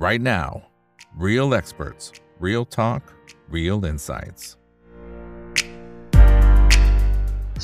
right now. Real experts, real talk, real insights.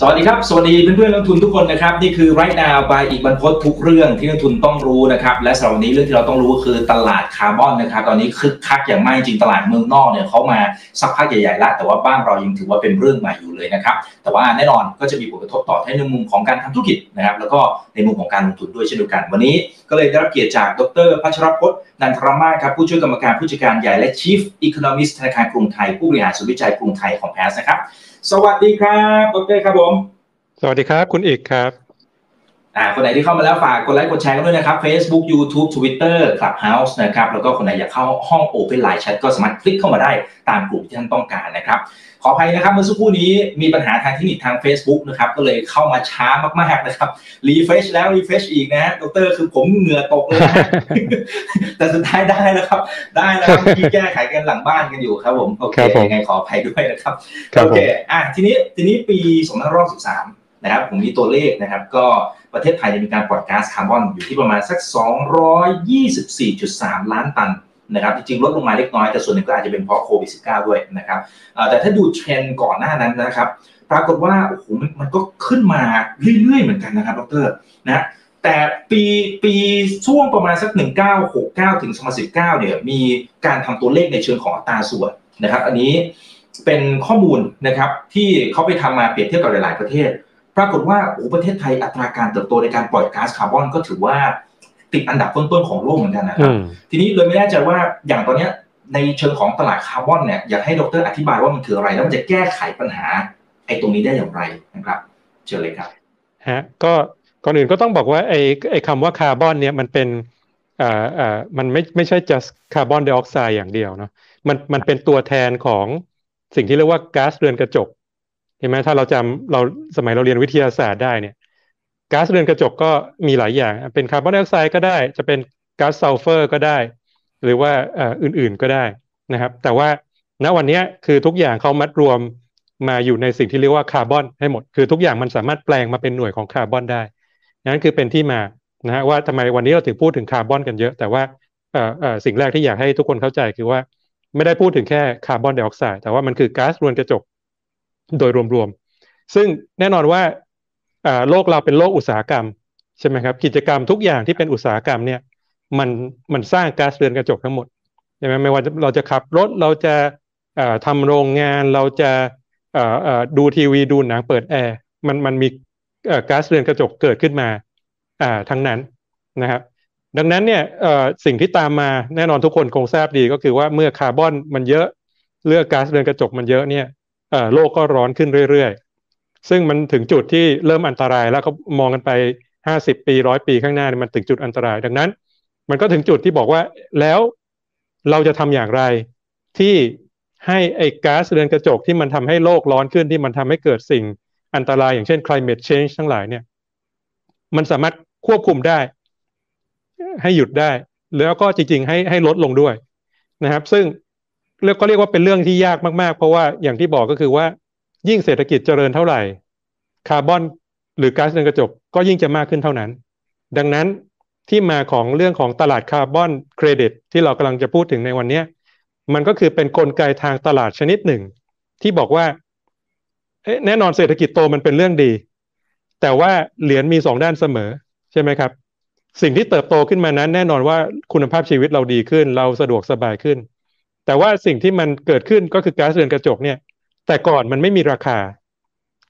สวัสดีครับ สวัสดีเพื่อนๆนักทุนทุกคนนะครับ นี่คือ right now by อีกบรรพตทุกเรื่องที่นักทุนต้องรู้นะครับ และสำหรับวันนี้เรื่องที่เราต้องรู้ก็คือตลาดคาร์บอนนะครับ ตอนนี้คึกคักอย่างมากจริงตลาดเมืองนอกเนี่ยเขามาสักพักใหญ่ๆแล้วแต่ว่าบ้านเรายังถือว่าเป็นเรื่องใหม่อยู่เลยนะครับ แต่ว่าแน่นอนก็จะมีผลกระทบต่อในมุมของการทำธุรกิจนะครับ แล้วก็ในมุมของการลงทุนด้วยเช่นเดียวกัน วันนี้ก็เลยได้รับเกียรติจากดรพัชรพจน์นันทรมาครับผู้ช่วยกรรมการผู้จัดการใหญ่และ Chief Economist ธนาคารกรุงไทยผู้บริหารศูนย์วิจัยกรุงไทยของแพสนะครับ สวัสดีครับดรครับผม สวัสดีครับ คุณเอกครับอ่าคนไหนที่เข้ามาแล้วฝากกดไลค์กดแชร์กันด้วยนะครับ Facebook YouTube Twitter Clubhouse นะครับแล้วก็คนไหนอยากเข้าห้อง Open Line Chat ก็สามารถคลิกเข้ามาได้ตามกลุ่มที่ท่านต้องการนะครับข ออภัยนะครับเมื่อสักครู่นี้มีปัญหาทางเทคนิคทาง Facebook นะครับก็เลยเข้ามาช้ามากๆนะครับ refresh แล้ว refresh อีกนะฮะดรคือผมเหงื่อตกเลยนะแต่สุดท้ายได้แล้วครับ ได้แล้วครับที่แก้ไขกันหลังบ้านกันอยู่ครับผมโอเคครับผมยังไงขออภัยด้วยนะครับครับโอผมเคอะทีนี้ทีนี้ปี2513นะครับผมมีตัวเลขนะครับ ก็ประเทศไทยจะมีการปล่อยก๊าซคาร์บอนอยู่ที่ประมาณสัก 224.3 ล้านตัน นะครับจริงๆลดลงมาเล็กน้อยแต่ส่วนหนึ่งก็อาจจะเป็นเพราะโควิด -19 ด้วยนะครับแต่ถ้าดูเทรนด์ก่อนหน้านั้นนะครับปรากฏว่าโอ้โหมันมันก็ขึ้นมาเรื่อยๆเหมือนกันนะครับดรนะแต่ปีปีช่วงประมาณสัก 1969 ถึง 2019 เนี่ยมีการทำตัวเลขในเชิงของอัตราส่วนนะครับ อันนี้เป็นข้อมูลนะครับที่เขาไปทำมาเปรียบเทียบกับหลาย ๆ ประเทศ ปรากฏว่าโอ้ประเทศไทยอัตราการเติบโตในการปล่อยก๊าซคาร์บอนก็ถือว่า ติดอันดับต้นๆของโลกเหมือนกันนะคอืรับมทีนี้เลยไม่แน่ใจว่าอย่างตอนเนี้ยในเชิงของตลาดคาร์บอนเนี่ยอยากให้ดรอธิบายว่ามันคืออะไร แล้วมันจะแก้ไขปัญหาไอ้ตรงนี้ได้อย่างไรนะครับ เชิญเลยครับฮะก็ก่อนอื่นก็ต้องบอกว่าไอ้ไอ้คำว่าคาร์บอนเนี่ยมันเป็นอ่าอ่ามันไม่ไม่ใช่ just คาร์บอนไดออกไซด์อย่างเดียวเนาะมันมันเป็นตัวแทนของสิ่งที่เรียกว่าก๊าซเรือนกระจกเห็นไหมถ้าเราจำเราสมัยเราเรียนวิทยาศาสตร์ได้เนี่ย ก๊าซเรือนกระจกก็มีหลายอย่าง เป็นคาร์บอนไดออกไซด์ก็ได้ จะเป็นก๊าซซัลเฟอร์ก็ได้ หรือว่าอื่นๆก็ได้นะครับ แต่ว่าณวันนี้คือทุกอย่างเขามัดรวมมาอยู่ในสิ่งที่เรียกว่าคาร์บอนให้หมด คือทุกอย่างมันสามารถแปลงมาเป็นหน่วยของคาร์บอนได้ นั่นคือเป็นที่มานะฮะว่าทำไมวันนี้เราถึงพูดถึงคาร์บอนกันเยอะ แต่ว่าสิ่งแรกที่อยากให้ทุกคนเข้าใจคือว่าไม่ได้พูดถึงแค่คาร์บอนไดออกไซด์แต่ว่ามันคือก๊าซเรือนกระจกโดยรวมๆ ซึ่งแน่นอนว่า โลกเราเป็นโลกอุตสาหกรรมใช่ไหมครับกิจกรรมทุกอย่างที่เป็นอุตสาหกรรมเนี่ยมันมันสร้างก๊าซเรือนกระจกทั้งหมดใช่ไหมไม่ว่าเราจะขับรถเราจะเอ่อทำโรงงานเราจะดูทีวีดูหนังเปิดแอร์มันมันมีก๊าซเรือนกระจกเกิดขึ้นมาทั้งนั้นนะครับดังนั้นเนี่ยสิ่งที่ตามมาแน่นอนทุกคนคงทราบดีก็คือว่าเมื่อคาร์บอนมันเยอะเลือกก๊าซเรือนกระจกมันเยอะเนี่ยโลกก็ร้อนขึ้นเรื่อยๆ ซึ่งมันถึงจุดที่เริ่มอันตรายแล้วก็มองกันไปห้าสิบปีร้อยปีข้างหน้าเนี่ยมันถึงจุดอันตราย ดังนั้น มันก็ถึงจุดที่บอกว่าแล้วเราจะทำอย่างไรที่ให้ไอ้ก๊าซเรือนกระจกที่มันทำให้โลกร้อนขึ้นที่มันทำให้เกิดสิ่งอันตรายอย่างเช่น climate change ทั้งหลายเนี่ย มันสามารถควบคุมได้ ให้หยุดได้ แล้วก็จริง ๆ ให้ให้ลดลงด้วยนะครับ ซึ่งเรียกก็เรียกว่าเป็นเรื่องที่ยากมากๆ เพราะว่าอย่างที่บอกก็คือว่า ยิ่งเศรษฐกิจเจริญเท่าไหร่ คาร์บอนหรือก๊าซเรือนกระจกก็ยิ่งจะมากขึ้นเท่านั้น ดังนั้นที่มาของเรื่องของตลาดคาร์บอนเครดิตที่เรากำลังจะพูดถึงในวันนี้มันก็คือเป็นกลไกทางตลาดชนิดหนึ่ง ที่บอกว่าแน่นอนเศรษฐกิจโตมันเป็นเรื่องดี แต่ว่าเหรียญมีสองด้านเสมอใช่ไหมครับ สิ่งที่เติบโตขึ้นมานั้น แน่นอนว่าคุณภาพชีวิตเราดีขึ้น เราสะดวกสบายขึ้น แต่ว่าสิ่งที่มันเกิดขึ้นก็คือก๊าซเรือนกระจกเนี่ย แต่ก่อนมันไม่มีราคา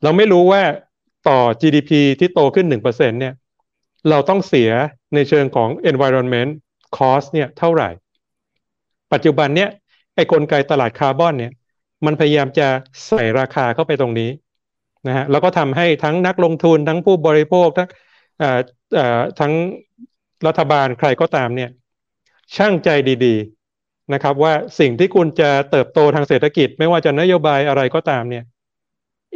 เราไม่รู้ว่าต่อ GDP ที่โตขึ้นหนึ่งเปอร์เซ็นเนี่ย เราต้องเสียในเชิงของ environment cost เนี่ยเท่าไหร่ ปัจจุบันเนี่ยไอ้กลไกตลาดคาร์บอนเนี่ย มันพยายามจะใส่ราคาเข้าไปตรงนี้นะฮะแล้วก็ทำให้ทั้งนักลงทุนทั้งผู้บริโภคทั้งอ่อเอ่อทั้งรัฐบาลใครก็ตามเนี่ยช่างใจดีๆ นะครับ ว่าสิ่งที่คุณจะเติบโตทางเศรษฐกิจ ไม่ว่าจะนโยบายอะไรก็ตามเนี่ย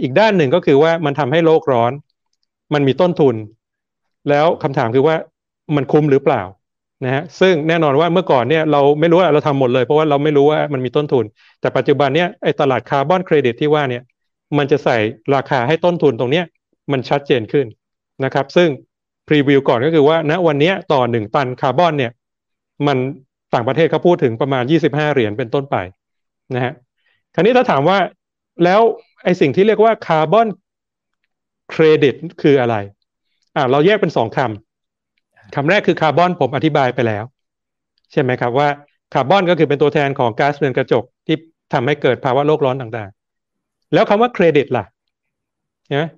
อีกด้านหนึ่งก็คือว่ามันทำให้โลกร้อน มันมีต้นทุน แล้วคำถามคือว่ามันคุ้มหรือเปล่านะฮะซึ่งแน่นอนว่าเมื่อก่อนเนี่ยเราไม่รู้ว่าเราทำหมดเลยเพราะว่าเราไม่รู้ว่ามันมีต้นทุน แต่ปัจจุบันเนี่ยไอ้ตลาดคาร์บอนเครดิตที่ว่าเนี่ยมันจะใส่ราคาให้ต้นทุนตรงเนี้ยมันชัดเจนขึ้นนะครับ ซึ่ง preview ก่อนก็คือว่าณวันนี้ต่อหนึ่งตันคาร์บอนเนี่ยมัน ต่างประเทศเขาพูดถึงประมาณ 25 เหรียญเป็นต้นไปนะฮะคราวนี้ถ้าถามว่าแล้วไอ้สิ่งที่เรียกว่าคาร์บอนเครดิตคืออะไร อ่าเราแยกเป็นสองคำคำแรกคือคาร์บอนผมอธิบายไปแล้ว ใช่ไหมครับว่าคาร์บอนก็คือเป็นตัวแทนของก๊าซเรือนกระจกที่ทำให้เกิดภาวะโลกร้อนต่างๆ แล้วคำว่าเครดิตล่ะนะ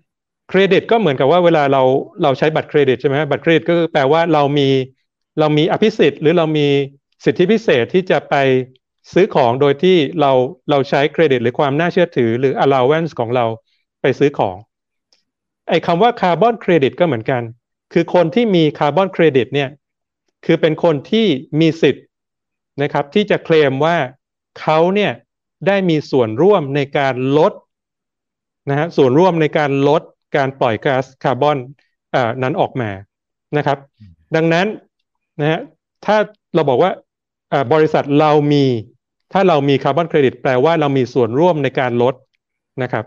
เครดิตก็เหมือนกับว่าเวลาเราเราใช้บัตรเครดิตใช่ไหมบัตรเครดิตก็แปลว่าเรามีเรามีอภิสิทธิ์หรือเรามี สิทธิพิเศษที่จะไปซื้อของโดยที่เราเราใช้เครดิตหรือความน่าเชื่อถือหรือ allowance ของเราไปซื้อของไอ้คำว่าคาร์บอนเครดิตก็เหมือนกัน คือคนที่มีคาร์บอนเครดิตเนี่ยคือเป็นคนที่มีสิทธิ์นะครับที่จะเคลมว่าเขาเนี่ยได้มีส่วนร่วมในการลดนะฮะส่วนร่วมในการลดการปล่อยก๊าซคาร์บอนอันนั้นออกมานะครับ ดังนั้นนะฮะถ้าเราบอกว่า บริษัทเรามีถ้าเรามีคาร์บอนเครดิตแปลว่าเรามีส่วนร่วมในการลดนะครับ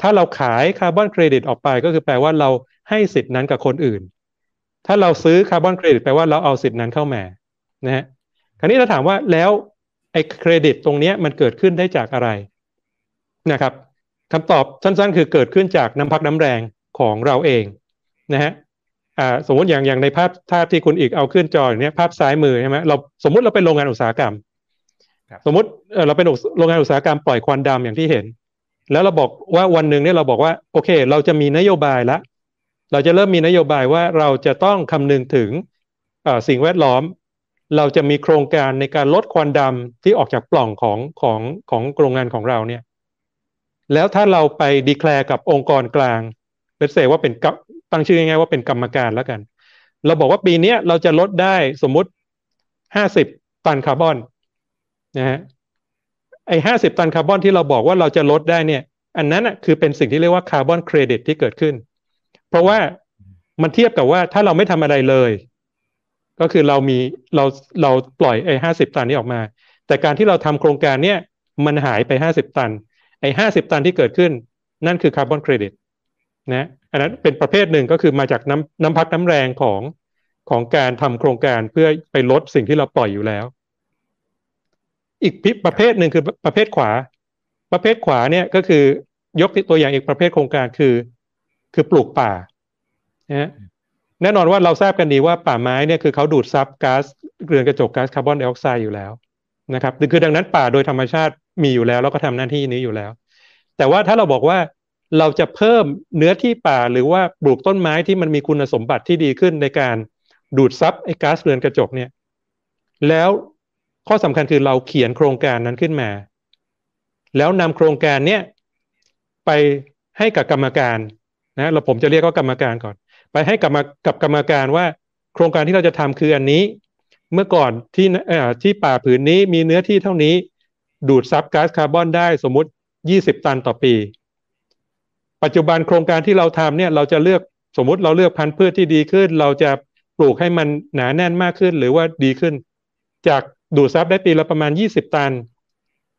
ถ้าเราขายคาร์บอนเครดิตออกไปก็คือแปลว่าเราให้สิทธินั้นกับคนอื่น ถ้าเราซื้อคาร์บอนเครดิตแปลว่าเราเอาสิทธินั้นเข้ามานะฮะคราวนี้เราถามว่าแล้วไอ้เครดิตตรงนี้มันเกิดขึ้นได้จากอะไรนะครับคำตอบสั้นๆ คือเกิดขึ้นจากน้ำพักน้ำแรงของเราเองนะฮะ สมมติอย่างอย่างในภาพภาพที่คุณอีกเอาขึ้นจออย่างนี้ภาพซ้ายมือใช่ไหมเราสมมติเราเป็นโรงงานอุตสาหกรรม สมมติเราเป็นโรงงานอุตสาหกรรมปล่อยควันดำอย่างที่เห็น แล้วเราบอกว่าวันหนึ่งเนี่ยเราบอกว่าโอเค เราจะมีนโยบายละ เราจะเริ่มมีนโยบายว่าเราจะต้องคำนึงถึงสิ่งแวดล้อม เราจะมีโครงการในการลดควันดำที่ออกจากปล่องของของของโรงงานของเราเนี่ยแล้วถ้าเราไปดีแคลร์กับองค์กรกลางเลสเซว่าเป็น ตั้งชื่อง่ายๆว่าเป็นกรรมการแล้วกัน เราบอกว่าปีนี้เราจะลดได้สมมุติห้าสิบตันคาร์บอนนะฮะไอ้ห้าสิบตันคาร์บอนที่เราบอกว่าเราจะลดได้เนี่ย อันนั้นอะคือเป็นสิ่งที่เรียกว่าคาร์บอนเครดิตที่เกิดขึ้น เพราะว่ามันเทียบกับว่าถ้าเราไม่ทำอะไรเลย ก็คือเรามีเราเราปล่อยไอ้ห้าสิบตันนี้ออกมา แต่การที่เราทำโครงการเนี้ยมันหายไปห้าสิบตัน ไอ้ห้าสิบตันที่เกิดขึ้น นั่นคือคาร์บอนเครดิต นะอันนั้นเป็นประเภทหนึ่งก็คือมาจากน้ำน้ำพักน้ำแรงของของการทำโครงการเพื่อไปลดสิ่งที่เราปล่อยอยู่แล้ว อีกประเภทหนึ่งคือประเภทขวา ประเภทขวาเนี่ยก็คือยกตัวอย่างอีกประเภทโครงการคือ คือปลูกป่านะแน่นอนว่าเราทราบกันดีว่าป่าไม้เนี่ยคือเขาดูดซับก๊าซเรือนกระจกก๊าซคาร์บอนไดออกไซด์อยู่แล้วนะครับคือดังนั้นป่าโดยธรรมชาติมีอยู่แล้ว แล้วก็ทำหน้าที่นี้อยู่แล้ว แต่ว่าถ้าเราบอกว่า เราจะเพิ่มเนื้อที่ป่าหรือว่าปลูกต้นไม้ที่มันมีคุณสมบัติที่ดีขึ้นในการดูดซับไอ้ก๊าซเรือนกระจกเนี่ย แล้วข้อสำคัญคือเราเขียนโครงการนั้นขึ้นมา แล้วนำโครงการเนี้ยไปให้กับกรรมการนะเราผมจะเรียกว่ากรรมการก่อน ไปให้กับกับกรรมการว่า โครงการที่เราจะทำคืออันนี้ เมื่อก่อนที่ที่ป่าผืนนี้มีเนื้อที่เท่านี้ ดูดซับก๊าซคาร์บอนได้สมมติ 20 ตันต่อปี ปัจจุบันโครงการที่เราทำเนี่ยเราจะเลือกสมมุติเราเลือกพันธุ์พืชที่ดีขึ้น เราจะปลูกให้มันหนาแน่นมากขึ้นหรือว่าดีขึ้น จากดูดซับได้ปีละประมาณ 20 ตัน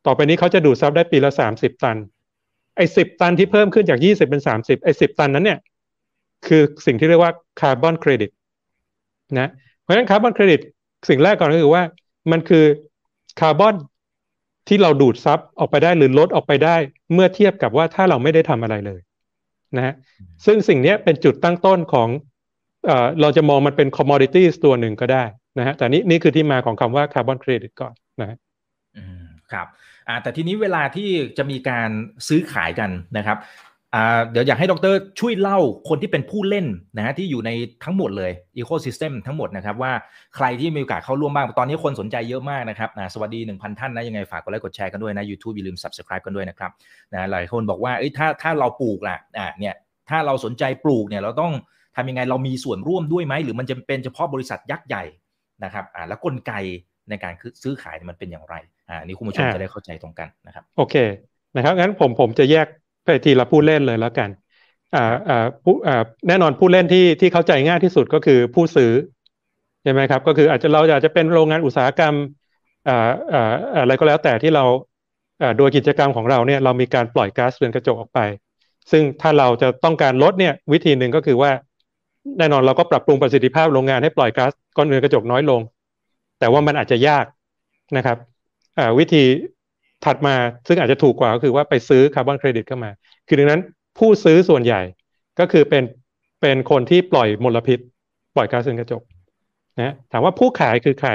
ต่อไปนี้เขาจะดูดซับได้ปีละ 30 ตันไอ้สิบตันที่เพิ่มขึ้นจาก 20 เป็น 30ไอ้สิบตันนั้นเนี่ยคือสิ่งที่เรียกว่าคาร์บอนเครดิตนะเพราะฉะนั้นคาร์บอนเครดิตสิ่งแรกก่อนก็คือว่ามันคือคาร์บอนที่เราดูดซับออกไปได้หรือลดออกไปได้ เมื่อเทียบกับว่าถ้าเราไม่ได้ทำอะไรเลย นะฮะซึ่งสิ่งนี้เป็นจุดตั้งต้นของเอเราจะมองมันเป็น commodities ตัวหนึ่งก็ได้นะฮะแต่นี่นี่คือที่มาของคำว่าคาร์บอนเครดิตก่อนนะอืมครับอ่าแต่ทีนี้เวลาที่จะมีการซื้อขายกันนะครับ เดี๋ยวอยากให้ดรช่วยเล่าคนที่เป็นผู้เล่นนะฮะที่อยู่ในทั้งหมดเลยอีโคซิสเต็มทั้งหมดนะครับว่าใครที่มีโอกาสเข้าร่วมบ้าง ตอนนี้คนสนใจเยอะมากนะครับสวัสดี 1,000 ท่านนะยังไงฝากกดไลค์กดแชร์กันด้วยนะ YouTube อย่าลืม Subscribe กันด้วยนะครับนะหลายคนบอกว่าเอ้ยถ้าถ้าเราปลูกล่ะอ่าเนี่ยถ้าเราสนใจปลูกเนี่ยเราต้องทำยังไงเรามีส่วนร่วมด้วยไหมหรือมันจะเป็นเฉพาะบริษัทยักษ์ใหญ่นะครับอ่าแล้วกลไกในการซื้อขายมันเป็นอย่างไรอ่านี่คุณผู้ชมจะได้เข้าใจตรงกันนะครับโอเคนะครับงั้นผมผมจะแยก ไปทีละผู้เล่นเลยแล้วกันอ่าอ่าผู้อ่าแน่นอนผู้เล่นที่ที่เข้าใจง่ายที่สุดก็คือผู้ซื้อใช่ไหมครับ ก็คืออาจจะเราอาจจะเป็นโรงงานอุตสาหกรรมอ่าอ่าอะไรก็แล้วแต่ที่เราอ่าโดยกิจกรรมของเราเนี่ยเรามีการปล่อยก๊าซเรือนกระจกออกไป ซึ่งถ้าเราจะต้องการลดเนี่ยวิธีหนึ่งก็คือว่า แน่นอนเราก็ปรับปรุงประสิทธิภาพโรงงานให้ปล่อยก๊าซก้อนเรือนกระจกน้อยลง แต่ว่ามันอาจจะยากนะครับวิธี ถัดมาซึ่งอาจจะถูกกว่าก็คือว่าไปซื้อคาร์บอนเครดิตเข้ามา คือดังนั้นผู้ซื้อส่วนใหญ่ก็คือเป็นเป็นคนที่ปล่อยมลพิษ ปล่อยก๊าซเรือนกระจกนะถามว่าผู้ขายคือใคร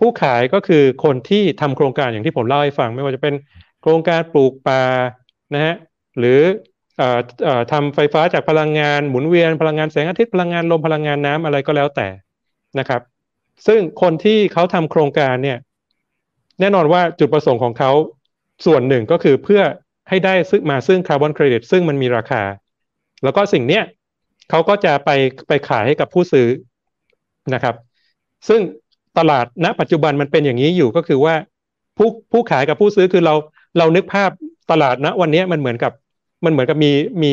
ผู้ขายก็คือคนที่ทำโครงการอย่างที่ผมเล่าให้ฟัง ไม่ว่าจะเป็นโครงการปลูกป่านะฮะหรือทำไฟฟ้าจากพลังงานหมุนเวียนพลังงานแสงอาทิตย์พลังงานลมพลังงานน้ำอะไรก็แล้วแต่นะครับ ซึ่งคนที่เขาทำโครงการเนี่ย แน่นอนว่าจุดประสงค์ของเขาส่วนหนึ่งก็คือเพื่อให้ได้ซึ่งมาซึ่งคาร์บอนเครดิตซึ่งมันมีราคา แล้วก็สิ่งเนี้ยเขาก็จะไปไปขายให้กับผู้ซื้อนะครับ ซึ่งตลาดณ ปัจจุบันมันเป็นอย่างนี้อยู่ก็คือว่าผู้ผู้ขายกับผู้ซื้อคือเราเรานึกภาพตลาดณวันนี้มันเหมือนกับมันเหมือนกับมีมี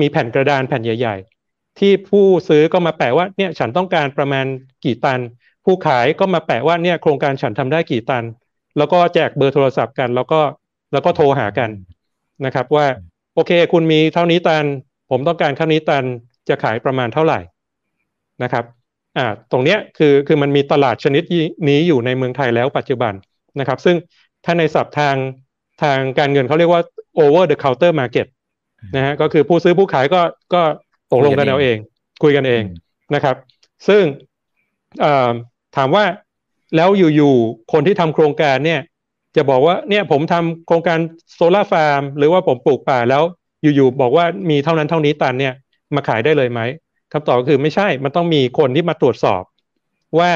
มีแผ่นกระดานแผ่นใหญ่ ๆ ที่ผู้ซื้อก็มาแปะว่าเนี่ยฉันต้องการประมาณกี่ตัน ผู้ขายก็มาแปะว่าเนี่ยโครงการฉันทำได้กี่ตัน แล้วก็แจกเบอร์โทรศัพท์กัน แล้วก็แล้วก็โทรหากันนะครับ ว่าโอเค คุณมีเท่านี้ตัน ผมต้องการเท่านี้ตันจะขายประมาณเท่าไหร่นะครับอ่าตรงเนี้ยคือคือมันมีตลาดชนิดนี้อยู่ในเมืองไทยแล้วปัจจุบันนะครับ ซึ่งถ้าในศัพท์ทางทางการเงินเขาเรียกว่า over the counter market นะฮะก็คือผู้ซื้อผู้ขายก็ก็ตกลงกันเอาเอง คุยกันเองนะครับ ซึ่งถามว่า แล้วอยู่ๆคนที่ทำโครงการเนี่ยจะบอกว่าเนี่ยผมทำโครงการโซลาร์ฟาร์มหรือว่าผมปลูกป่าแล้วอยู่ๆบอกว่ามีเท่านั้นเท่านี้ตันเนี่ยมาขายได้เลยไหมคำตอบคือไม่ใช่ มันต้องมีคนที่มาตรวจสอบว่า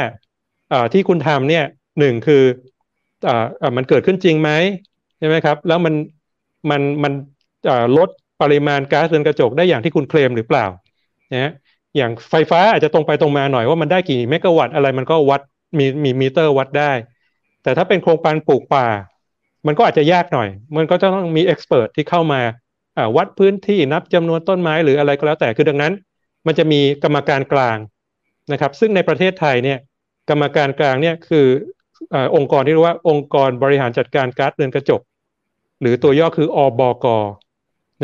ที่คุณทำเนี่ยหนึ่งคืออมันเกิดขึ้นจริงไหมใช่ไหมครับ แล้วมันมันมันลดปริมาณก๊าซเรือนกระจกได้อย่างที่คุณเคลมหรือเปล่านะอย่างไฟฟ้าอาจจะตรงไปตรงมาหน่อยว่ามันได้กี่เมกะวัตต์อะไรมันก็วัด มีมีมิเตอร์วัดได้ แต่ถ้าเป็นโครงการปลูกป่า มันก็อาจจะยากหน่อย มันก็จะต้องมี expert ที่เข้ามาวัดพื้นที่นับจำนวนต้นไม้หรืออะไรก็แล้วแต่คือดังนั้น มันจะมีกรรมการกลางนะครับ ซึ่งในประเทศไทยเนี่ยกรรมการกลางเนี่ยคืออองค์กรที่เรียกว่าองค์กรบริหารจัดการก๊าซเรือนกระจก หรือตัวย่อคืออบก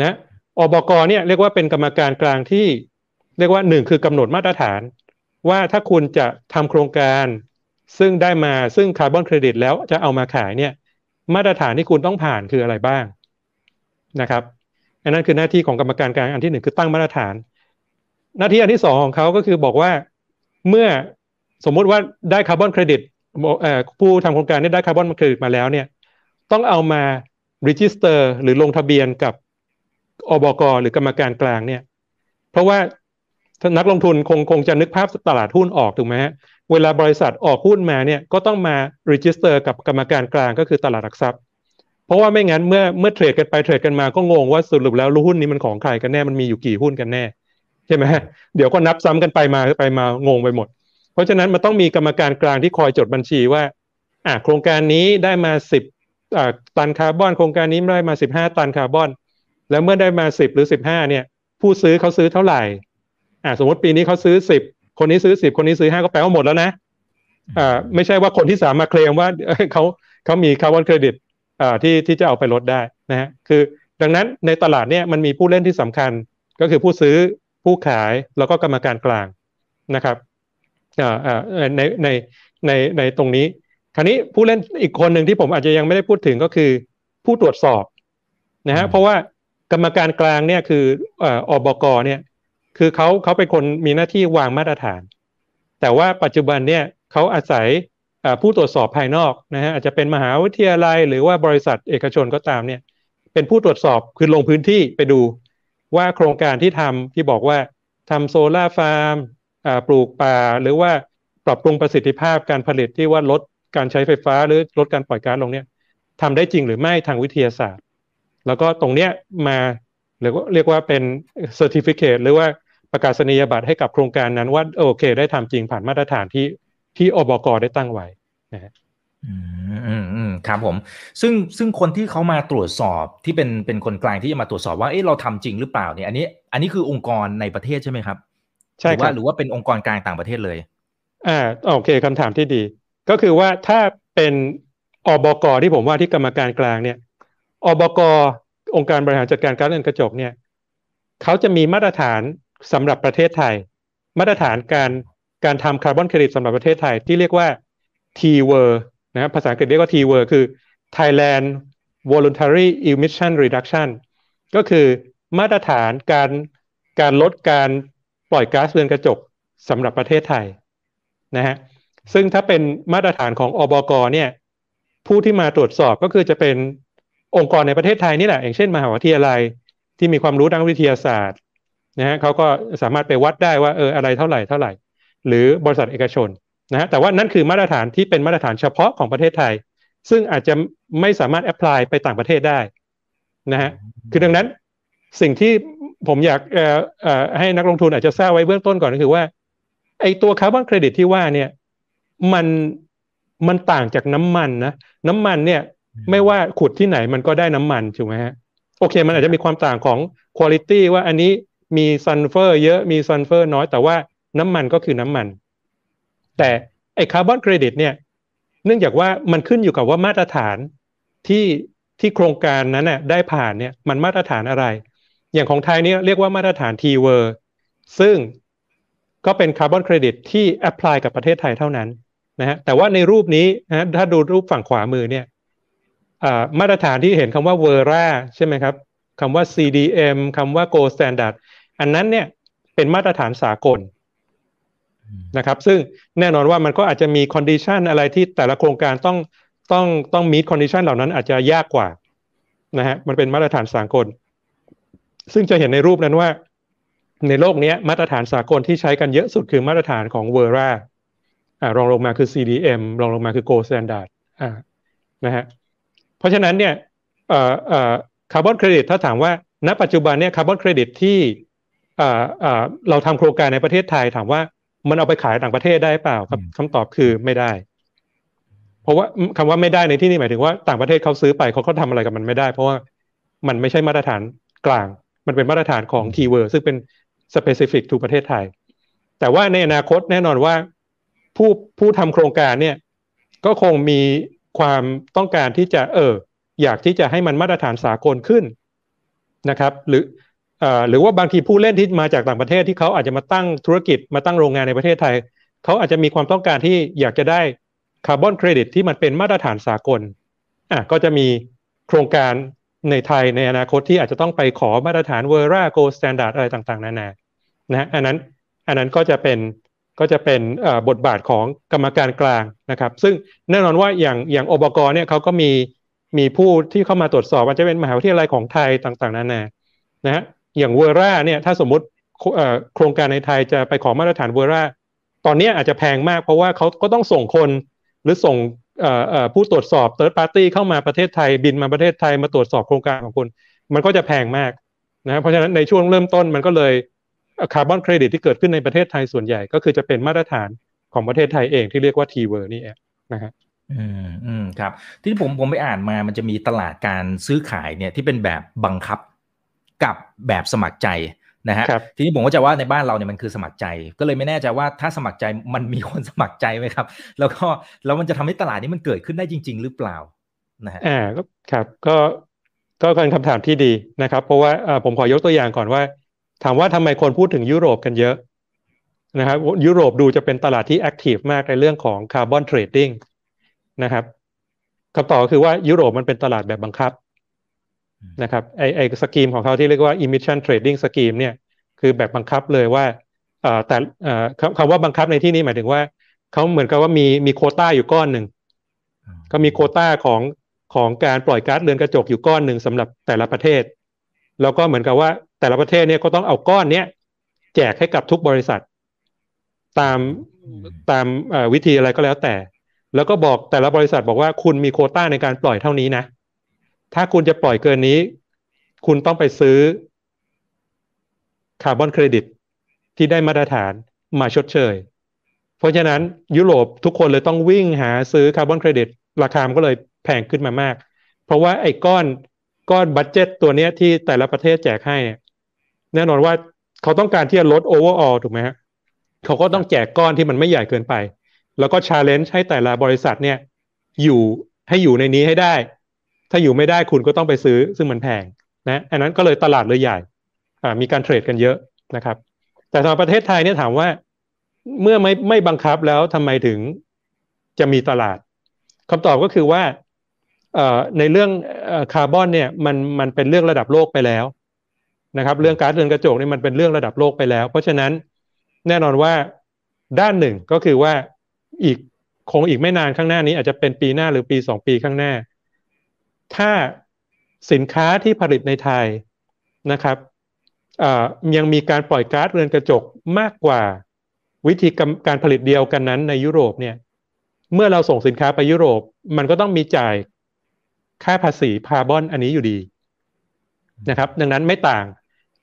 นะอบกเนี่ยเรียกว่าเป็นกรรมการกลางที่เรียกว่าหนึ่งคือกำหนดมาตรฐาน ว่าถ้าคุณจะทำโครงการ ซึ่งได้มาซึ่งคาร์บอนเครดิตแล้วจะเอามาขายเนี่ยมาตรฐานที่คุณต้องผ่านคืออะไรบ้างนะครับอันนั้นคือหน้าที่ของกรรมการกลางอันที่หนึ่งคือตั้งมาตรฐาน หน้าที่อันที่สองของเขาก็คือบอกว่าเมื่อสมมุติว่าได้คาร์บอนเครดิตผู้ทำโครงการได้คาร์บอนเครดิตมาแล้วเนี่ยต้องเอามา register หรือลงทะเบียนกับอบกหรือกรรมการกลางเนี่ย เพราะว่านักลงทุนคงคงจะนึกภาพตลาดหุ้นออกถูกไหมฮะ เวลาบริษัทออกหุ้นมาเนี่ยก็ต้องมา register กับกรรมการกลางก็คือตลาดหลักทรัพย์ เพราะว่าไม่งั้นเมื่อเมื่อเทรดกันไปเทรดกันมาก็งงว่าสรุปแล้วหุ้นนี้มันของใครกันแน่มันมีอยู่กี่หุ้นกันแน่ใช่ไหมเดี๋ยวก็นับซ้ำกันไปมาไปมางงไปหมด เพราะฉะนั้นมันต้องมีกรรมการกลางที่คอยจดบัญชีว่าอ่าโครงการนี้ได้มาสิบตันคาร์บอนโครงการนี้ได้มาสิบห้าตันคาร์บอน แล้วเมื่อได้มาสิบหรือสิบห้าเนี่ย ผู้ซื้อเขาซื้อเท่าไหร่อ่าสมมติปีนี้เขาซื้อสิบ คนนี้ซื้อสิบคนนี้ซื้อห้าก็แปลว่าหมดแล้วนะอ่าไม่ใช่ว่าคนที่สามมาเคลมว่าเขาเขามีคาร์บอนเครดิตอ่าที่ที่จะเอาไปลดได้นะฮะคือดังนั้นในตลาดเนี่ยมันมีผู้เล่นที่สำคัญ ก็คือผู้ซื้อผู้ขายแล้วก็กรรมการกลางนะครับอ่าอ่าในในในในตรงนี้ คราวนี้ผู้เล่นอีกคนหนึ่งที่ผมอาจจะยังไม่ได้พูดถึงก็คือ ผู้ตรวจสอบนะฮะเพราะว่ากรรมการกลางเนี่ยคืออบกเนี่ย คือเขาเขาเป็นคนมีหน้าที่วางมาตรฐาน แต่ว่าปัจจุบันเนี่ยเขาอาศัยผู้ตรวจสอบภายนอกนะฮะอาจจะเป็นมหาวิทยาลัย หรือว่าบริษัทเอกชนก็ตามเนี่ย เป็นผู้ตรวจสอบคือลงพื้นที่ไปดูว่าโครงการที่ทำที่บอกว่าทำโซลาร์ฟาร์มปลูกป่า หรือว่าปรับปรุงประสิทธิภาพการผลิตที่ว่าลดการใช้ไฟฟ้าหรือลดการปล่อยก๊าซลงเนี่ยทำได้จริงหรือไม่ทางวิทยาศาสตร์ แล้วก็ตรงเนี้ยมาหรือเรียกว่าเป็นเซอร์ติฟิเคตหรือว่า ประกาศนียบัตรให้กับโครงการนั้นว่าโอเค ได้ทำจริงผ่านมาตรฐานที่ที่อบกได้ตั้งไว้นะฮะอืมอืมครับผม ซึ่งซึ่งคนที่เขามาตรวจสอบที่เป็นเป็นคนกลางที่จะมาตรวจสอบว่าเอ๊ะเราทำจริงหรือเปล่าเนี่ยอันนี้ อันนี้คือองค์กรในประเทศใช่ไหมครับใช่ครับหรือว่าเป็นองค์กรกลางต่างประเทศเลย อ่าโอเคคำถามที่ดี ก็คือว่าถ้าเป็นอบกที่ผมว่าที่กรรมการกลางเนี่ยอบกองค์การบริหารจัดการการเงินกระจกเนี่ยเขาจะมีมาตรฐาน สำหรับประเทศไทย มาตรฐานการการทำคาร์บอนเครดิตสำหรับประเทศไทยที่เรียกว่า T w o r นะภาษาอังกฤษเรียกว่า T word คือ Thailand Voluntary Emission Reduction ก็คือมาตรฐานการการลดการปล่อยก๊าซเรือนกระจกสำหรับประเทศไทยนะฮะซึ่งถ้าเป็นมาตรฐานของอบกเนี่ยผู้ที่มาตรวจสอบก็คือจะเป็นองค์กรในประเทศไทยนี่แหละอย่างเช่นมหาวิทยาลัยที่มีความรู้ด้านวิทยาศาสตร์ นะฮะเขาก็สามารถไปวัดได้ว่าเอออะไรเท่าไหร่เท่าไหร่ หรือบริษัทเอกชนนะฮะแต่ว่านั่นคือมาตรฐานที่เป็นมาตรฐานเฉพาะของประเทศไทย ซึ่งอาจจะไม่สามารถแอพพลายไปต่างประเทศได้นะฮะคือดังนั้นสิ่งที่ผมอยากเอ่อเอ่อให้นักลงทุนอาจจะทราบไว้เบื้องต้นก่อนก็คือว่าไอตัวคาร์บอนเครดิตที่ว่าเนี่ยมันมันต่างจากน้ำมันนะน้ำมันเนี่ยไม่ว่าขุดที่ไหนมันก็ได้น้ำมันถูกไหมฮะโอเค มันอาจจะมีความต่างของคุณภาพว่าอันนี้ มีซัลเฟอร์เยอะมีซัลเฟอร์น้อยแต่ว่าน้ำมันก็คือน้ำมัน แต่ไอคาร์บอนเครดิตเนี่ยเนื่องจากว่ามันขึ้นอยู่กับว่ามาตรฐานที่ที่โครงการนั้นน่ะได้ผ่านเนี่ยมันมาตรฐานอะไร อย่างของไทยเนี่ยเรียกว่ามาตรฐาน T-VER ซึ่งก็เป็นคาร์บอนเครดิตที่ apply กับประเทศไทยเท่านั้นนะฮะแต่ว่าในรูปนี้นะถ้าดูรูปฝั่งขวามือเนี่ยมาตรฐานที่เห็นคำว่า Verra ใช่ไหมครับคำว่า CDM คำว่า Gold Standard อันนั้นเนี่ยเป็นมาตรฐานสากลนะครับ ซึ่งแน่นอนว่ามันก็อาจจะมี condition อะไรที่แต่ละโครงการต้องต้องต้องมี condition เหล่านั้นอาจจะยากกว่านะฮะมันเป็นมาตรฐานสากล ซึ่งจะเห็นในรูปนั้นว่า ในโลกนี้มาตรฐานสากลที่ใช้กันเยอะสุดคือมาตรฐานของ Verra อ่ารองลงมาคือ CDM รองลงมาคือ Gold Standard อ่านะฮะเพราะฉะนั้นเนี่ยเอ่อเอ่อคาร์บอนเครดิตถ้าถามว่าณปัจจุบันเนี่ยคาร์บอนเครดิตที่อ่าอ่า เราทำโครงการในประเทศไทยถามว่ามันเอาไปขายต่างประเทศได้เปล่าครับคำตอบคือไม่ได้ เพราะว่าคำว่าไม่ได้ในที่นี้หมายถึงว่าต่างประเทศเขาซื้อไปเขาก็ทำอะไรกับมันไม่ได้ เพราะว่ามันไม่ใช่มาตรฐานกลาง มันเป็นมาตรฐานของคีย์เวิร์ดซึ่งเป็น specific to ประเทศไทย แต่ว่าในอนาคตแน่นอนว่าผู้ผู้ทำโครงการเนี่ย ก็คงมีความต้องการที่จะเอออยากที่จะให้มันมาตรฐานสากลขึ้นนะครับ หรือ หรือว่าบางทีผู้เล่นที่มาจากต่างประเทศที่เขาอาจจะมาตั้งธุรกิจมาตั้งโรงงานในประเทศไทย เขาอาจจะมีความต้องการที่อยากจะได้คาร์บอนเครดิตที่มันเป็นมาตรฐานสากลอะก็จะมีโครงการในไทยในอนาคตที่อาจจะต้องไปขอมาตรฐาน Verra Gold Standard อะไรต่างๆ นานานะอันนั้นอันนั้นก็จะเป็นก็จะเป็นบทบาทของกรรมการกลางนะครับ ซึ่งแน่นอนว่าอย่างอย่างอบกเนี่ยเขาก็มีมีผู้ที่เข้ามาตรวจสอบว่าจะเป็นมหาวิทยาลัยของไทยต่างๆ นานานะฮะ อย่าง Verra เนี่ยถ้าสมมติโครงการในไทยจะไปขอมาตรฐาน Verra ตอนนี้อาจจะแพงมากเพราะว่าเขาก็ต้องส่งคนหรือส่งผู้ตรวจสอบ third party เข้ามาประเทศไทยบินมาประเทศไทยมาตรวจสอบโครงการของคุณ มันก็จะแพงมากนะเพราะฉะนั้นในช่วงเริ่มต้นมันก็เลยคาร์บอนเครดิตที่เกิดขึ้นในประเทศไทยส่วนใหญ่ ก็คือจะเป็นมาตรฐานของประเทศไทยเองที่เรียกว่าทีเวอร์นี่เองนะฮะอืมอืมครับ ที่ผมผมไปอ่านมามันจะมีตลาดการซื้อขายเนี่ยที่เป็นแบบบังคับ กับแบบสมัครใจนะฮะทีนี้ผมก็จะว่าในบ้านเราเนี่ยมันคือสมัครใจ ก็เลยไม่แน่ใจว่าถ้าสมัครใจมันมีคนสมัครใจไหมครับ แล้วก็แล้วมันจะทำให้ตลาดนี้มันเกิดขึ้นได้จริง ๆ หรือเปล่านะฮะอ่าครับ ก็ก็เป็นคำถามที่ดีนะครับ เพราะว่าผมขอยกตัวอย่างก่อนว่า ถามว่าทำไมคนพูดถึงยุโรปกันเยอะนะครับยุโรปดูจะเป็นตลาดที่ active มากในเรื่องของ carbon trading นะครับคำตอบคือว่ายุโรปมันเป็นตลาดแบบบังคับ นะครับไอไอ scheme ของเขาที่เรียกว่า emission trading scheme เนี่ยคือแบบบังคับเลยว่าแต่คำว่าบังคับในที่นี้หมายถึงว่าเขาเหมือนกับว่ามีมีโควตาอยู่ก้อนหนึ่งก็มีโควตาของของการปล่อยก๊าซเรือนกระจกอยู่ก้อนหนึ่งสำหรับแต่ละประเทศ แล้วก็เหมือนกับว่าแต่ละประเทศเนี่ยก็ต้องเอาก้อนเนี้ยแจกให้กับทุกบริษัท ตามตามวิธีอะไรก็แล้วแต่ แล้วก็บอกแต่ละบริษัทบอกว่าคุณมีโควตาในการปล่อยเท่านี้นะ ถ้าคุณจะปล่อยเกินนี้ คุณต้องไปซื้อคาร์บอนเครดิตที่ได้มาตรฐานมาชดเชย เพราะฉะนั้นยุโรปทุกคนเลยต้องวิ่งหาซื้อคาร์บอนเครดิตราคามันก็เลยแพงขึ้นมามาก เพราะว่าไอ้ก้อนก้อน budget ตัวเนี้ยที่แต่ละประเทศแจกให้ แน่นอนว่าเขาต้องการที่จะลด overall ถูกไหมฮะเขาก็ต้องแจกก้อนที่มันไม่ใหญ่เกินไป แล้วก็ challenge ให้แต่ละบริษัทเนี่ยอยู่ให้อยู่ในนี้ให้ได้ ถ้าอยู่ไม่ได้คุณก็ต้องไปซื้อซึ่งมันแพงนะอันนั้นก็เลยตลาดเลยใหญ่มีการ trade กันเยอะนะครับ แต่สำหรับประเทศไทยเนี่ยถามว่าเมื่อไม่ไม่บังคับแล้วทำไมถึงจะมีตลาดคำตอบก็คือว่าในเรื่องคาร์บอนเนี่ยมันมันเป็นเรื่องระดับโลกไปแล้วนะครับ เรื่องกาซเรือนกระจกนี่มันเป็นเรื่องระดับโลกไปแล้ว เพราะฉะนั้นแน่นอนว่าด้านหนึ่งก็คือว่าอีกคงอีกไม่นานข้างหน้านี้อาจจะเป็นปีหน้าหรือปีสองปีข้างหน้า ถ้าสินค้าที่ผลิตในไทยนะครับยังมีการปล่อยก๊าซเรือนกระจกมากกว่าวิธีการผลิตเดียวกันนั้นในยุโรปเนี่ยเมื่อเราส่งสินค้าไปยุโรป มันก็ต้องมีจ่ายค่าภาษีคาร์บอนอันนี้อยู่ดีนะครับ ดังนั้นไม่ต่าง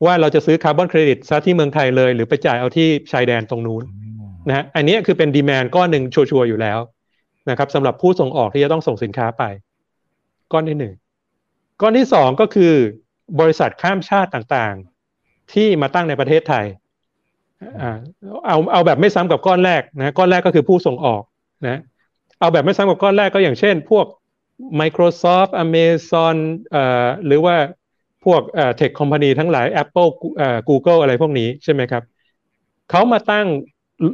ว่าเราจะซื้อคาร์บอนเครดิตซะที่เมืองไทยเลย หรือไปจ่ายเอาที่ชายแดนตรงนู้นนะฮะอันนี้คือเป็นดีแมนก้อนหนึ่งชัวร์ๆอยู่แล้วนะครับสำหรับผู้ส่งออกที่จะต้องส่งสินค้าไป ก้อนที่หนึ่งก้อนที่สองก็คือบริษัทข้ามชาติต่างๆ ที่มาตั้งในประเทศไทยเอาเอาแบบไม่ซ้ำกับก้อนแรกนะก้อนแรกก็คือผู้ส่งออกนะเอาแบบไม่ซ้ำกับก้อนแรกก็อย่างเช่น พวก Microsoft Amazon เอ่อหรือว่าพวกเอ่อเทคคอมพานีทั้งหลาย Apple เอ่อ Google อะไรพวกนี้ใช่ไหมครับเขามาตั้ง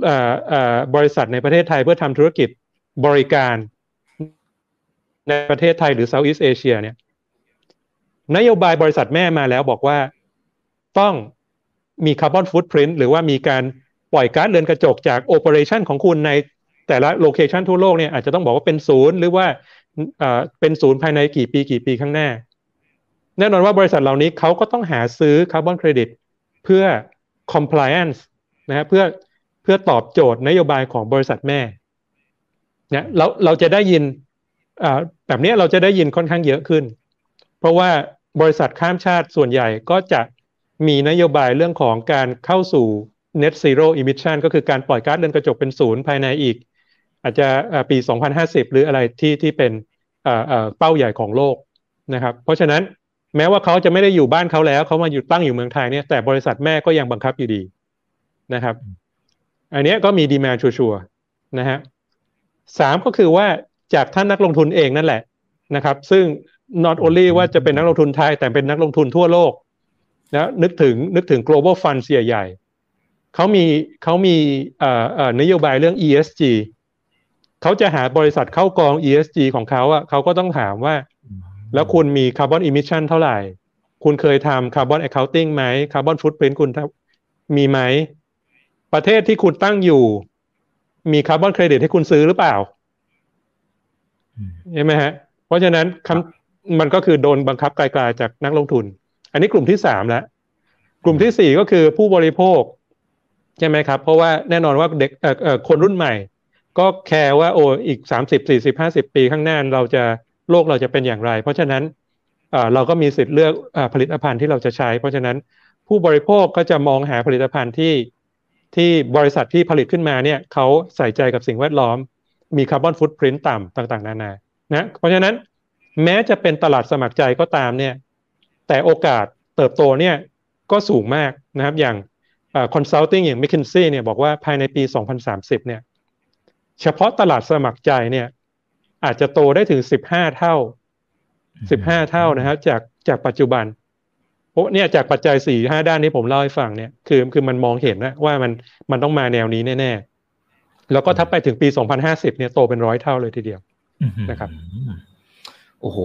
เอ่อเอ่อบริษัทในประเทศไทยเพื่อทำธุรกิจบริการ ในประเทศไทยหรือ Southeast Asia เนี่ยนโยบายบริษัทแม่มาแล้วบอกว่าต้องมี carbon footprint หรือว่ามีการปล่อยก๊าซเรือนกระจกจาก operation ของคุณในแต่ละ location ทั่วโลกเนี่ยอาจจะต้องบอกว่าเป็นศูนย์หรือว่าเป็นศูนย์ภายในกี่ปีกี่ปีข้างหน้า แน่นอนว่าบริษัทเหล่านี้เขาก็ต้องหาซื้อคาร์บอนเครดิตเพื่อ compliance นะฮะเพื่อเพื่อตอบโจทย์นโยบายของบริษัทแม่เนี่ยเราเราจะได้ยิน แบบนี้เราจะได้ยินค่อนข้างเยอะขึ้น เพราะว่าบริษัทข้ามชาติส่วนใหญ่ก็จะมีนโยบายเรื่องของการเข้าสู่ net zero emission ก็คือการปล่อยก๊าซเรือนกระจกเป็นศูนย์ภายในอีก อาจจะปี 2050 หรืออะไรที่ที่เป็นเป้าใหญ่ของโลกนะครับเพราะฉะนั้นแม้ว่าเขาจะไม่ได้อยู่บ้านเขาแล้วเขามาอยู่ตั้งอยู่เมืองไทยเนี่ยแต่บริษัทแม่ก็ยังบังคับอยู่ดีนะครับ อันนี้ก็มี demand sure นะฮะสามก็คือว่า จากท่านนักลงทุนเองนั่นแหละนะครับ ซึ่ง not only ว่าจะเป็นนักลงทุนไทย แต่เป็นนักลงทุนทั่วโลกนะนึกถึงนึกถึง global fund เสียใหญ่เขามีเขามีนโยบายเรื่อง ESG เขาจะหาบริษัทเข้ากอง ESG ของเขาอะเขาก็ต้องถามว่า แล้วคุณมี carbon emission เท่าไหร่ คุณเคยทำ carbon accounting ไหม carbon footprint คุณมีไหม ประเทศที่คุณตั้งอยู่ มีคาร์บอนเครดิตให้คุณซื้อหรือเปล่า ใช่ไหมฮะ เพราะฉะนั้นคำมันก็คือโดนบังคับไกลๆจากนักลงทุน อันนี้กลุ่มที่สามแล้ว กลุ่มที่สี่ก็คือผู้บริโภค ใช่ไหมครับ เพราะว่าแน่นอนว่าเด็กเอ่อคนรุ่นใหม่ ก็แคร์ว่าโอ้อีกสามสิบสี่สิบห้าสิบปีข้างหน้าเราจะโลกเราจะเป็นอย่างไร เพราะฉะนั้นเราก็มีสิทธิ์เลือกผลิตภัณฑ์ที่เราจะใช้ เพราะฉะนั้นผู้บริโภคก็จะมองหาผลิตภัณฑ์ที่ที่บริษัทที่ผลิตขึ้นมาเนี่ยเขาใส่ใจกับสิ่งแวดล้อม มี carbon footprint ต่ำต่างๆ นานานะเพราะฉะนั้นแม้จะเป็นตลาดสมัครใจก็ตามเนี่ยแต่โอกาสเติบโตเนี่ยก็สูงมากนะครับอย่าง consulting อย่าง m c k เคนซี่เนี่ยบอกว่าภายในปี 2030 เนี่ยเฉพาะตลาดสมัครใจเนี่ยอาจจะโตได้ถึง 15 เท่า 15 เท่านะครับจากจากปัจจุบันเพราะเนี่ยจากปัจจัยสี่ห้าด้านนี้ผมเล่าให้ฟังเนี่ยคือคือมันมองเห็นนะว่ามันมันต้องมาแนวนี้แน่ๆ แล้วก็ถ้าไปถึงปี 2050 เนี่ยโตเป็นร้อยเท่าเลยทีเดียวนะครับ โอ้โห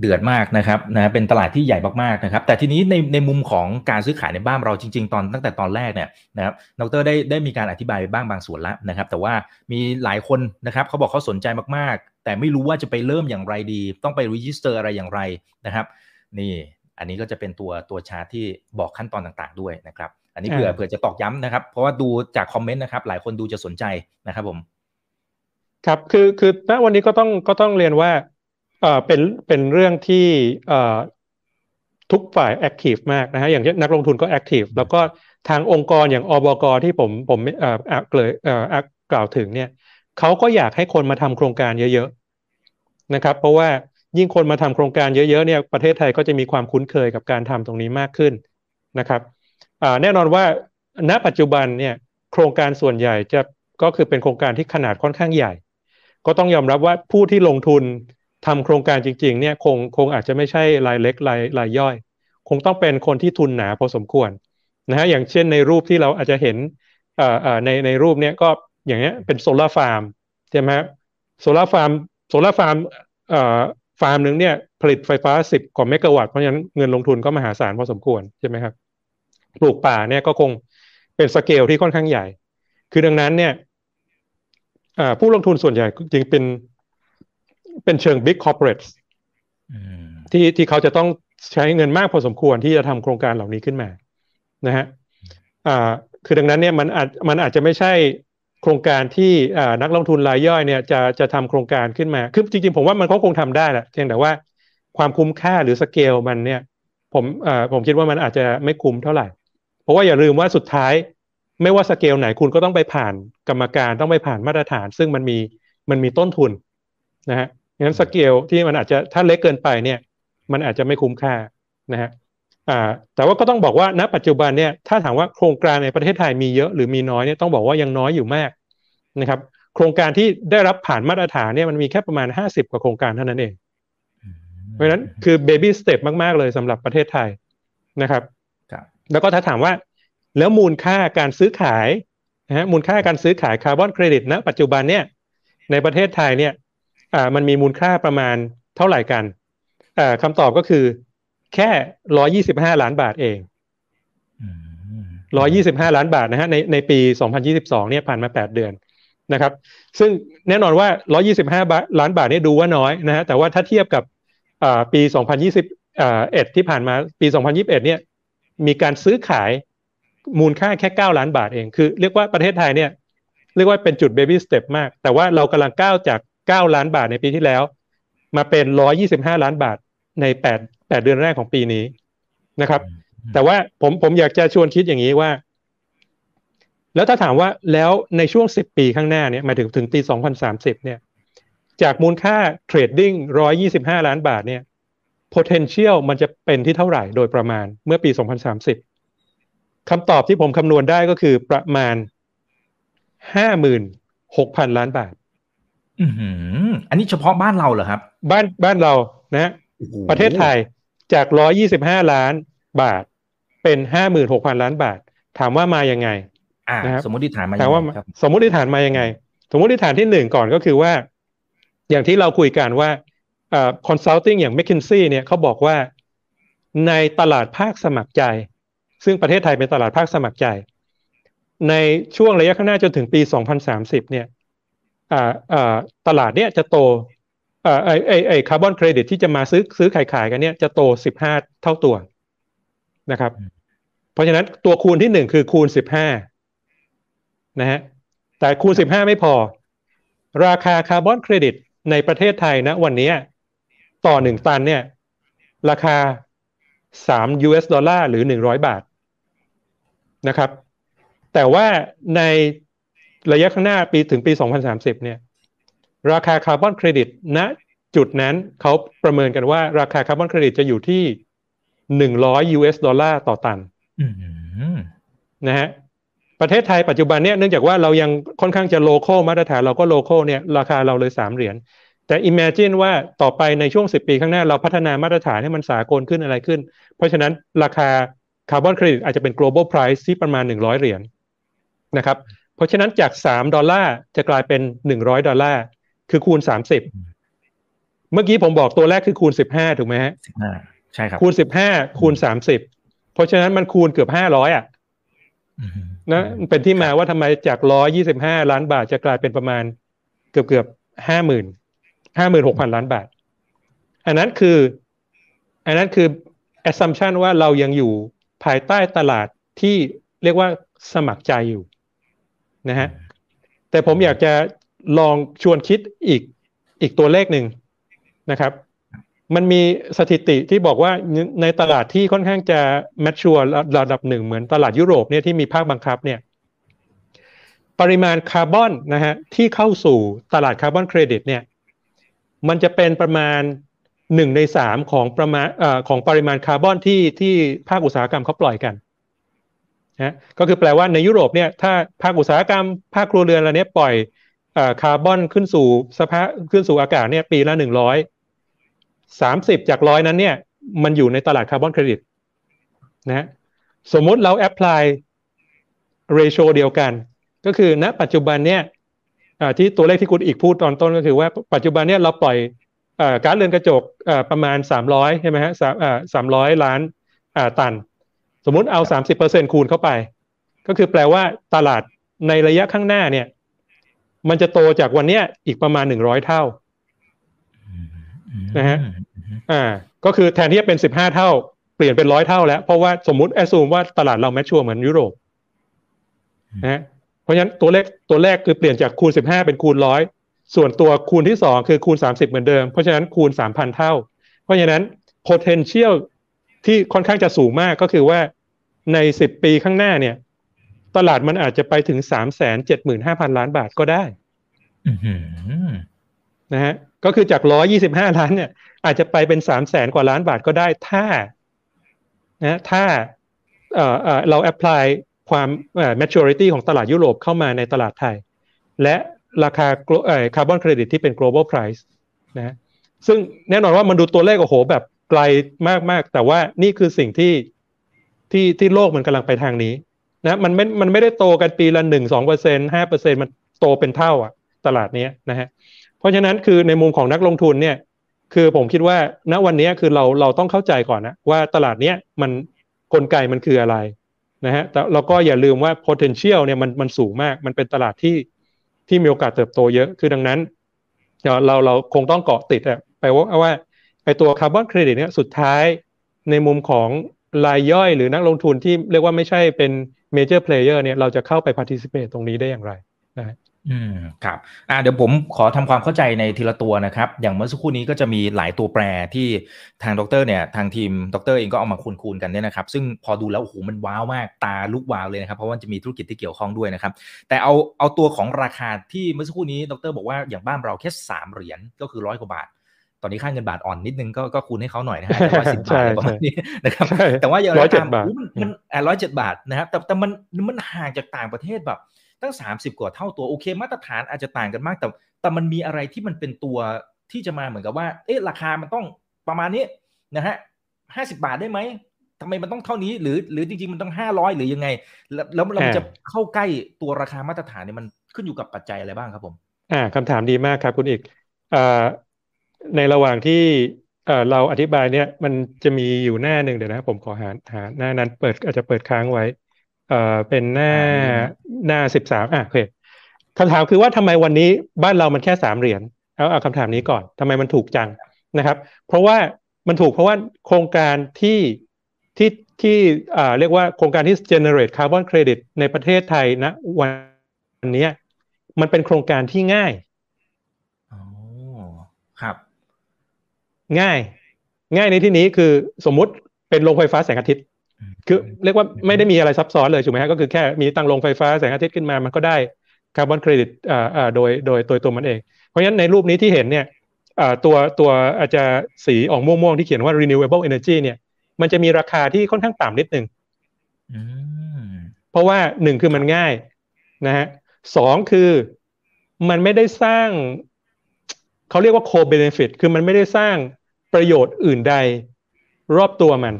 เดือดมากนะครับนะเป็นตลาดที่ใหญ่มากๆนะครับ แต่ทีนี้ในในมุมของการซื้อขายในบ้านเราจริง ๆ ตอนตั้งแต่ตอนแรกเนี่ยนะครับดรได้ได้มีการอธิบายไปบ้างบางส่วนแล้วนะครับ แต่ว่ามีหลายคนนะครับเขาบอกเขาสนใจมากๆ แต่ไม่รู้ว่าจะไปเริ่มอย่างไรดี ต้องไป register อะไรอย่างไรนะครับ นี่ อันนี้ก็จะเป็นตัวตัวชาร์ตที่บอกขั้นตอนต่างๆ ด้วยนะครับ อันนี้เผื่อเผื่อจะตอกย้ำนะครับ เพราะว่าดูจากคอมเมนต์นะครับ หลายคนดูจะสนใจนะครับผม ครับคือคือณวันนี้ก็ต้องก็ต้องเรียนว่าเอ่อเป็นเป็นเรื่องที่เอ่อทุกฝ่าย active มากนะฮะอย่างเช่นนักลงทุนก็ active แล้วก็ทางองค์กรอย่างอบก.ที่ผมผมเอ่อเกลยเอ่อกล่าวถึงเนี่ยเขาก็อยากให้คนมาทำโครงการเยอะๆนะครับ เพราะว่ายิ่งคนมาทำโครงการเยอะๆเนี่ยประเทศไทยก็จะมีความคุ้นเคยกับการทำตรงนี้มากขึ้นนะครับ แน่นอนว่าณปัจจุบันเนี่ยโครงการส่วนใหญ่จะก็คือเป็นโครงการที่ขนาดค่อนข้างใหญ่ ก็ต้องยอมรับว่าผู้ที่ลงทุนทำโครงการจริงๆเนี่ยคงคงอาจจะไม่ใช่รายเล็กรายรายย่อย คงต้องเป็นคนที่ทุนหนาพอสมควรนะฮะอย่างเช่นในรูปที่เราอาจจะเห็นในในรูปเนี้ยก็อย่างเงี้ยเป็นโซลาร์ฟาร์มใช่ไหมโซลาร์ฟาร์มโซลาร์ฟาร์มเอ่อฟาร์มหนึ่งเนี่ยผลิตไฟฟ้าสิบกว่าเมกะวัตต์เพราะฉะนั้นเงินลงทุนก็มหาศาลพอสมควรใช่ไหมครับ ปลูกป่าเนี่ยก็คงเป็นสเกลที่ค่อนข้างใหญ่ คือดังนั้นเนี่ยผู้ลงทุนส่วนใหญ่จริงเป็นเป็นเชิงบิ๊กคอร์ปอเรทที่ที่เขาจะต้องใช้เงินมากพอสมควรที่จะทำโครงการเหล่านี้ขึ้นมานะฮะอ่าคือดังนั้นเนี่ยมันอาจมันอาจจะไม่ใช่โครงการที่อ่านักลงทุนรายย่อยเนี่ยจะจะทำโครงการขึ้นมา คือจริงๆ ผมว่ามันก็คงทำได้แหละเพียงแต่ว่าความคุ้มค่าหรือสเกลมันเนี่ย ผมอ่าผมคิดว่ามันอาจจะไม่คุ้มเท่าไหร่ เพราะว่าอย่าลืมว่าสุดท้าย ไม่ว่าสเกลไหนคุณก็ต้องไปผ่านกรรมการต้องไปผ่านมาตรฐาน ซึ่งมันมีมันมีต้นทุนนะฮะงั้นสเกลที่มันอาจจะถ้าเล็กเกินไปเนี่ย มันอาจจะไม่คุ้มค่านะฮะอ่าแต่ว่าก็ต้องบอกว่าณปัจจุบันเนี่ยถ้าถามว่าโครงการในประเทศไทยมีเยอะหรือมีน้อยเนี่ยต้องบอกว่ายังน้อยอยู่มากนะครับ โครงการที่ได้รับผ่านมาตรฐานเนี่ยมันมีแค่ประมาณห้าสิบกว่าโครงการเท่านั้นเอง เพราะฉะนั้นคือ baby step มาก ๆ เลยสำหรับประเทศไทยนะครับ แล้วก็ถ้าถามว่า แล้วมูลค่าการซื้อขายนะฮะมูลค่าการซื้อขายคาร์บอนเครดิตณปัจจุบันเนี่ยในประเทศไทยเนี่ยอ่ามันมีมูลค่าประมาณเท่าไหร่กันอ่าคำตอบก็คือ แค่ร้อยี่สิบห้าล้านบาทเองร้อยี่สิบห้าล้านบาทนะฮะในในปีสองพันยี่สิบสองเนี่ยผ่านมาแปดเดือนนะครับ ซึ่งแน่นอนว่าร้อยี่สิบห้าล้านบาทนี่ดูว่าน้อยนะฮะแต่ว่าถ้าเทียบกับอ่าปีสองพันยี่สิบเอ็ดที่ผ่านมาปีสองพันยิบเอ็ดเนี่ย มีการซื้อขายมูลค่าแค่เก้าล้านบาทเอง คือเรียกว่าประเทศไทยเนี่ย เรียกว่าเป็นจุด baby step มาก แต่ว่าเรากำลังก้าวจากเก้าล้านบาทในปีที่แล้ว มาเป็นร้อยี่สิบห้าล้านบาทในแปดแปดเดือนแรกของปีนี้นะครับ แต่ว่าผมผมอยากจะชวนคิดอย่างนี้ว่า แล้วถ้าถามว่าแล้วในช่วงสิบปีข้างหน้าเนี่ยมาถึงถึงปีสองพันสามสิบเนี่ย จากมูลค่าเทรดดิ้งร้อยี่สิบห้าล้านบาทเนี่ย potential มันจะเป็นที่เท่าไหร่โดยประมาณเมื่อปีสองพันสามสิบคำตอบที่ผมคำนวณได้ก็คือประมาณห้าหมื่นหกพันล้านบาทอืมอันนี้เฉพาะบ้านเราเหรอครับ บ้านบ้านเรานะประเทศไทยจากร้อยี่สิบห้าล้านบาท เป็นห้าหมื่นหกพันล้านบาท ถามว่ามายังไงนะครับสมมติฐานมาถามว่าสมมติฐานมายังไง สมมติฐานที่หนึ่งก่อนก็คือว่า อย่างที่เราคุยกันว่า คอ่า consulting อย่าง McKinsey เนี่ยเขาบอกว่าในตลาดภาคสมัครใจ ซึ่งประเทศไทยเป็นตลาดภาคสมัครใจ ในช่วงระยะข้างหน้าจนถึงปี 2030 เนี่ยอ่าอ่าตลาดเนี่ยจะโตไอไอไอคาร์บอนเครดิตที่จะมาซื้อซื้อขายขายกันเนี่ยจะโต 15 เท่าตัวนะครับ เพราะฉะนั้นตัวคูณที่หนึ่งคือคูณ 15 นะฮะแต่คูณ 15 ไม่พอ ราคาคาร์บอนเครดิตในประเทศไทยนะวันนี้ ต่อหนึ่งตันเนี่ย ราคาสาม US ดอลลาร์หรือหนึ่งร้อยบาทนะครับ แต่ว่าในระยะข้างหน้าปีถึงปี 2030 เนี่ย ราคาคาร์บอนเครดิตณจุดนั้นเขาประเมินกันว่า ราคาคาร์บอนเครดิตจะอยู่ที่100 US ดอลลาร์ต่อตันนะฮะประเทศไทยปัจจุบันเนี่ยเนื่องจากว่าเรายังค่อนข้างจะ local มาตรฐานเราก็ local เนี่ยราคาเราเลยสามเหรียญ แต่ imagine ว่าต่อไปในช่วงสิบปีข้างหน้าเราพัฒนามาตรฐานให้มันสากลขึ้นอะไรขึ้น เพราะฉะนั้นราคาคาร์บอนเครดิตอาจจะเป็น global price ที่ประมาณหนึ่งร้อยเหรียญนะครับ เพราะฉะนั้นจากสามดอลลาร์จะกลายเป็นหนึ่งร้อยดอลลาร์ คือคูณสามสิบเมื่อกี้ผมบอกตัวแรกคือคูณสิบห้าถูกไหมฮะสิบห้าใช่ครับ คูณสิบห้าคูณสามสิบเพราะฉะนั้นมันคูณเกือบห้าร้อยอะนะเป็นที่มาว่าทำไมจากร้อยยี่สิบห้าล้านบาทจะกลายเป็นประมาณเกือบเกือบห้าหมื่น ห้าหมื่นหกพันล้านบาท อันนั้นคือ อันนั้นคือ assumption ว่าเรายังอยู่ภายใต้ตลาดที่เรียกว่าสมัครใจอยู่นะฮะ แต่ผมอยากจะลองชวนคิดอีกอีกตัวเลขหนึ่งนะครับ มันมีสถิติที่บอกว่าในตลาดที่ค่อนข้างจะ mature ระดับหนึ่งเหมือนตลาดยุโรปเนี่ยที่มีภาคบังคับเนี่ยปริมาณคาร์บอนนะฮะที่เข้าสู่ตลาดคาร์บอนเครดิตเนี่ย มันจะเป็นประมาณหนึ่งในสามของประมาณของปริมาณคาร์บอนที่ที่ภาคอุตสาหกรรมเขาปล่อยกันนะก็คือแปลว่าในยุโรปเนี่ยถ้าภาคอุตสาหกรรม ภาคครัวเรือนอะไรเนี้ยปล่อยคาร์บอนขึ้นสู่สภาพขึ้นสู่อากาศเนี่ยปีละหนึ่งร้อยสามสิบจากร้อยนั้นเนี่ยมันอยู่ในตลาดคาร์บอนเครดิตนะสมมุติเรา apply ratio เดียวกัน ก็คือณปัจจุบันเนี่ย ที่ตัวเลขที่คุณอิกพูดตอนต้นก็คือว่าปัจจุบันเนี่ยเราปล่อยก๊าซเรือนกระจกประมาณสามร้อยใช่ไหมฮะสามร้อยล้านตัน สมมุติเอาสามสิบเปอร์เซ็นคูณเข้าไป ก็คือแปลว่าตลาดในระยะข้างหน้าเนี่ย มันจะโตจากวันเนี้ยอีกประมาณหนึ่งร้อยเท่านะฮะอ่า ก็คือแทนที่จะเป็นสิบห้าเท่า เปลี่ยนเป็นร้อยเท่าแล้ว เพราะว่าสมมติ assume ว่าตลาดเราแมชชัวเหมือนยุโรปนะฮะ เพราะฉะนั้นตัวเลขตัวแรกคือเปลี่ยนจากคูณสิบห้าเป็นคูณร้อยส่วนตัวคูณที่สองคือคูณสามสิบเหมือนเดิม เพราะฉะนั้นคูณสามพันเท่า เพราะฉะนั้น potential ที่ค่อนข้างจะสูงมากก็คือว่าในสิบปีข้างหน้าเนี่ย ตลาดมันอาจจะไปถึงสามแสนเจ็ดหมื่นห้าพันล้านบาทก็ได้นะฮะก็คือจากร้อยี่สิบห้าล้านเนี่ย อาจจะไปเป็นสามแสนกว่าล้านบาทก็ได้ถ้านะถ้าเอ่อเรา apply ความเอ่อ maturity ของตลาดยุโรปเข้ามาในตลาดไทย และราคาคาร์บอนเครดิตที่เป็น global price นะซึ่งแน่นอนว่ามันดูตัวเลขโอ้โห แบบไกลมาก ๆ แต่ว่านี่คือสิ่งที่ที่ที่โลกมันกำลังไปทางนี้นะมันไม่มันไม่ได้โตกันปีละหนึ่งสองเปอร์เซ็นห้าเปอร์เซ็นมันโตเป็นเท่าอะ ตลาดนี้นะฮะเพราะฉะนั้นคือในมุมของนักลงทุนเนี่ย คือผมคิดว่าณวันนี้คือเราเราต้องเข้าใจก่อนนะว่าตลาดเนี้ยมันกลไกมันคืออะไร นะฮะแต่เราก็อย่าลืมว่า potential เนี่ยมันมันสูงมาก มันเป็นตลาดที่ที่มีโอกาสเติบโตเยอะ คือดังนั้นเราเราคงต้องเกาะติดอะไปว่าว่าไอตัวคาร์บอนเครดิตเนี่ยสุดท้ายในมุมของรายย่อยหรือนักลงทุนที่เรียกว่าไม่ใช่เป็น major player เนี่ยเราจะเข้าไป participate ตรงนี้ได้อย่างไรนะ อืมครับอ่าเดี๋ยวผมขอทำความเข้าใจในทีละตัวนะครับ อย่างเมื่อสักครู่นี้ก็จะมีหลายตัวแปรที่ทางดรเนี่ยทางทีมดรเองก็เอามาคูณคูณกันเนี่ยนะครับ ซึ่งพอดูแล้วโอ้โหมันว้าวมากตาลุกว้าวเลยนะครับ เพราะว่าจะมีธุรกิจที่เกี่ยวข้องด้วยนะครับ แต่เอาเอาตัวของราคาที่เมื่อสักครู่นี้ดร บอกว่าอย่างบ้านเราแค่สามเหรียญก็คือร้อยกว่าบาทตอนนี้ค่าเงินบาทอ่อนนิดนึงก็ก็คูณให้เขาหน่อยนะฮะร้อยสิบบาทประมาณนี้นะครับแต่ว่าอย่างไรก็ตามมันร้อยเจ็ดบาทนะครับแต่แต่มันมันห่างจากต่างประเทศแบบ ตั้ง 30 กว่าเท่าตัวโอเค มาตรฐานอาจจะต่างกันมาก แต่แต่มันมีอะไรที่มันเป็นตัวที่จะมาเหมือนกับว่า เอ๊ะราคามันต้องประมาณนี้นะฮะห้าสิบาทได้ไหมทำไมมันต้องเท่านี้หรือหรือจริงๆมันต้องห้าร้อยหรือยังไง แล้วแล้วเราจะเข้าใกล้ตัวราคามาตรฐานเนี่ยมันขึ้นอยู่กับปัจจัยอะไรบ้างครับผม อ่าคำถามดีมากครับคุณอีกอ่าในระหว่างที่เอ่อเราอธิบายเนี่ยมันจะมีอยู่หน้าหนึ่งเดี๋ยวนะผมขอหาหาหน้านั้นเปิดอาจจะเปิดค้างไว้ เอ่อเป็นหน้าหน้าสิบสามอะโอเคคำถามคือว่าทำไมวันนี้บ้านเรามันแค่สามเหรียญเอาเอาคำถามนี้ก่อนทำไมมันถูกจังนะครับ เพราะว่ามันถูกเพราะว่าโครงการที่ที่ที่อ่าเรียกว่าโครงการที่ generate carbon credit ในประเทศไทยนะวันนี้มันเป็นโครงการที่ง่ายอ๋อครับ ง่าย ง่ายในที่นี้คือสมมุติเป็นโรงไฟฟ้าแสงอาทิตย์ คือเรียกว่าไม่ได้มีอะไรซับซ้อนเลยถูกไหมฮะก็คือแค่มีตั้งโรงไฟฟ้าแสงอาทิตย์ขึ้นมามันก็ได้คาร์บอนเครดิตอ่าอ่าโดยโดยโดยตัวมันเอง เพราะฉะนั้นในรูปนี้ที่เห็นเนี่ยอ่าตัวตัวอาจจะสีออกม่วงๆที่เขียนว่า renewable energy เนี่ยมันจะมีราคาที่ค่อนข้างต่ำนิดนึงเพราะว่าหนึ่งคือมันง่ายนะฮะสองคือมันไม่ได้สร้าง เขาเรียกว่า co-benefit คือมันไม่ได้สร้างประโยชน์อื่นใด รอบตัวมัน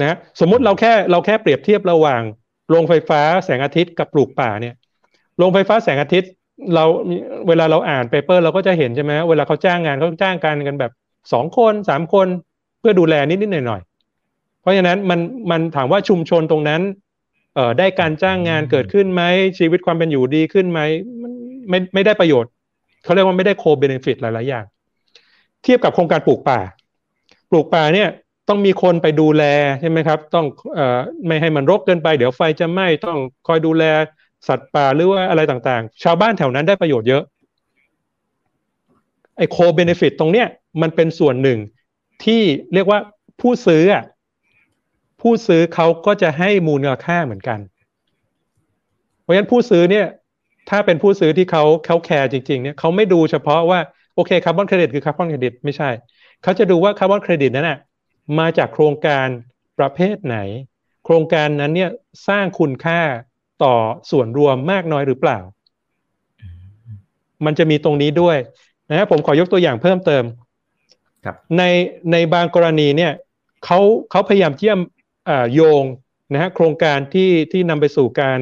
นะสมมุติเราแค่เราแค่เปรียบเทียบระหว่างโรงไฟฟ้าแสงอาทิตย์กับปลูกป่าเนี่ยโรงไฟฟ้าแสงอาทิตย์เราเวลาเราอ่านเปเปอร์เราก็จะเห็นใช่ไหมเวลาเขาจ้างงานเขาจ้างกันกันแบบสองคนสามคนเพื่อดูแลนิดนิดหน่อยหน่อยเพราะฉะนั้นมันมันถามว่าชุมชนตรงนั้นเอ่อได้การจ้างงานเกิดขึ้นไหมชีวิตความเป็นอยู่ดีขึ้นไหมมันไม่ไม่ได้ประโยชน์เขาเรียกว่าไม่ได้โคเบนฟิตหลาย ๆ อย่าง เทียบกับโครงการปลูกป่า ปลูกป่าเนี่ย ต้องมีคนไปดูแลใช่ไหมครับ ต้องอไม่ให้มันรกเกินไป เดี๋ยวไฟจะไหม้ต้องคอยดูแลสัตว์ป่าหรือว่าอะไรต่างๆ ชาวบ้านแถวนั้นได้ประโยชน์เยอะไอ้โคเบเนฟิตตรงเนี้ยมันเป็นส่วนหนึ่งที่เรียกว่าผู้ซื้อผู้ซื้อเขาก็จะให้มูลค่าเหมือนกัน เพราะฉะนั้นผู้ซื้อเนี่ย ถ้าเป็นผู้ซื้อที่เขาเขา care จริงๆเนี่ยเขาไม่ดูเฉพาะว่าโอเคคาร์บอนเครดิตคือคาร์บอนเครดิตไม่ใช่ เขาจะดูว่าคาร์บอนเครดิตนั้นอะ มาจากโครงการประเภทไหน โครงการนั้นเนี่ยสร้างคุณค่าต่อส่วนรวมมากน้อยหรือเปล่า มันจะมีตรงนี้ด้วยนะผมขอยกตัวอย่างเพิ่มเติมครับในในบางกรณีเนี่ยเขาเขาพยายามเชื่อมโยงนะฮะโครงการที่ที่นำไปสู่การ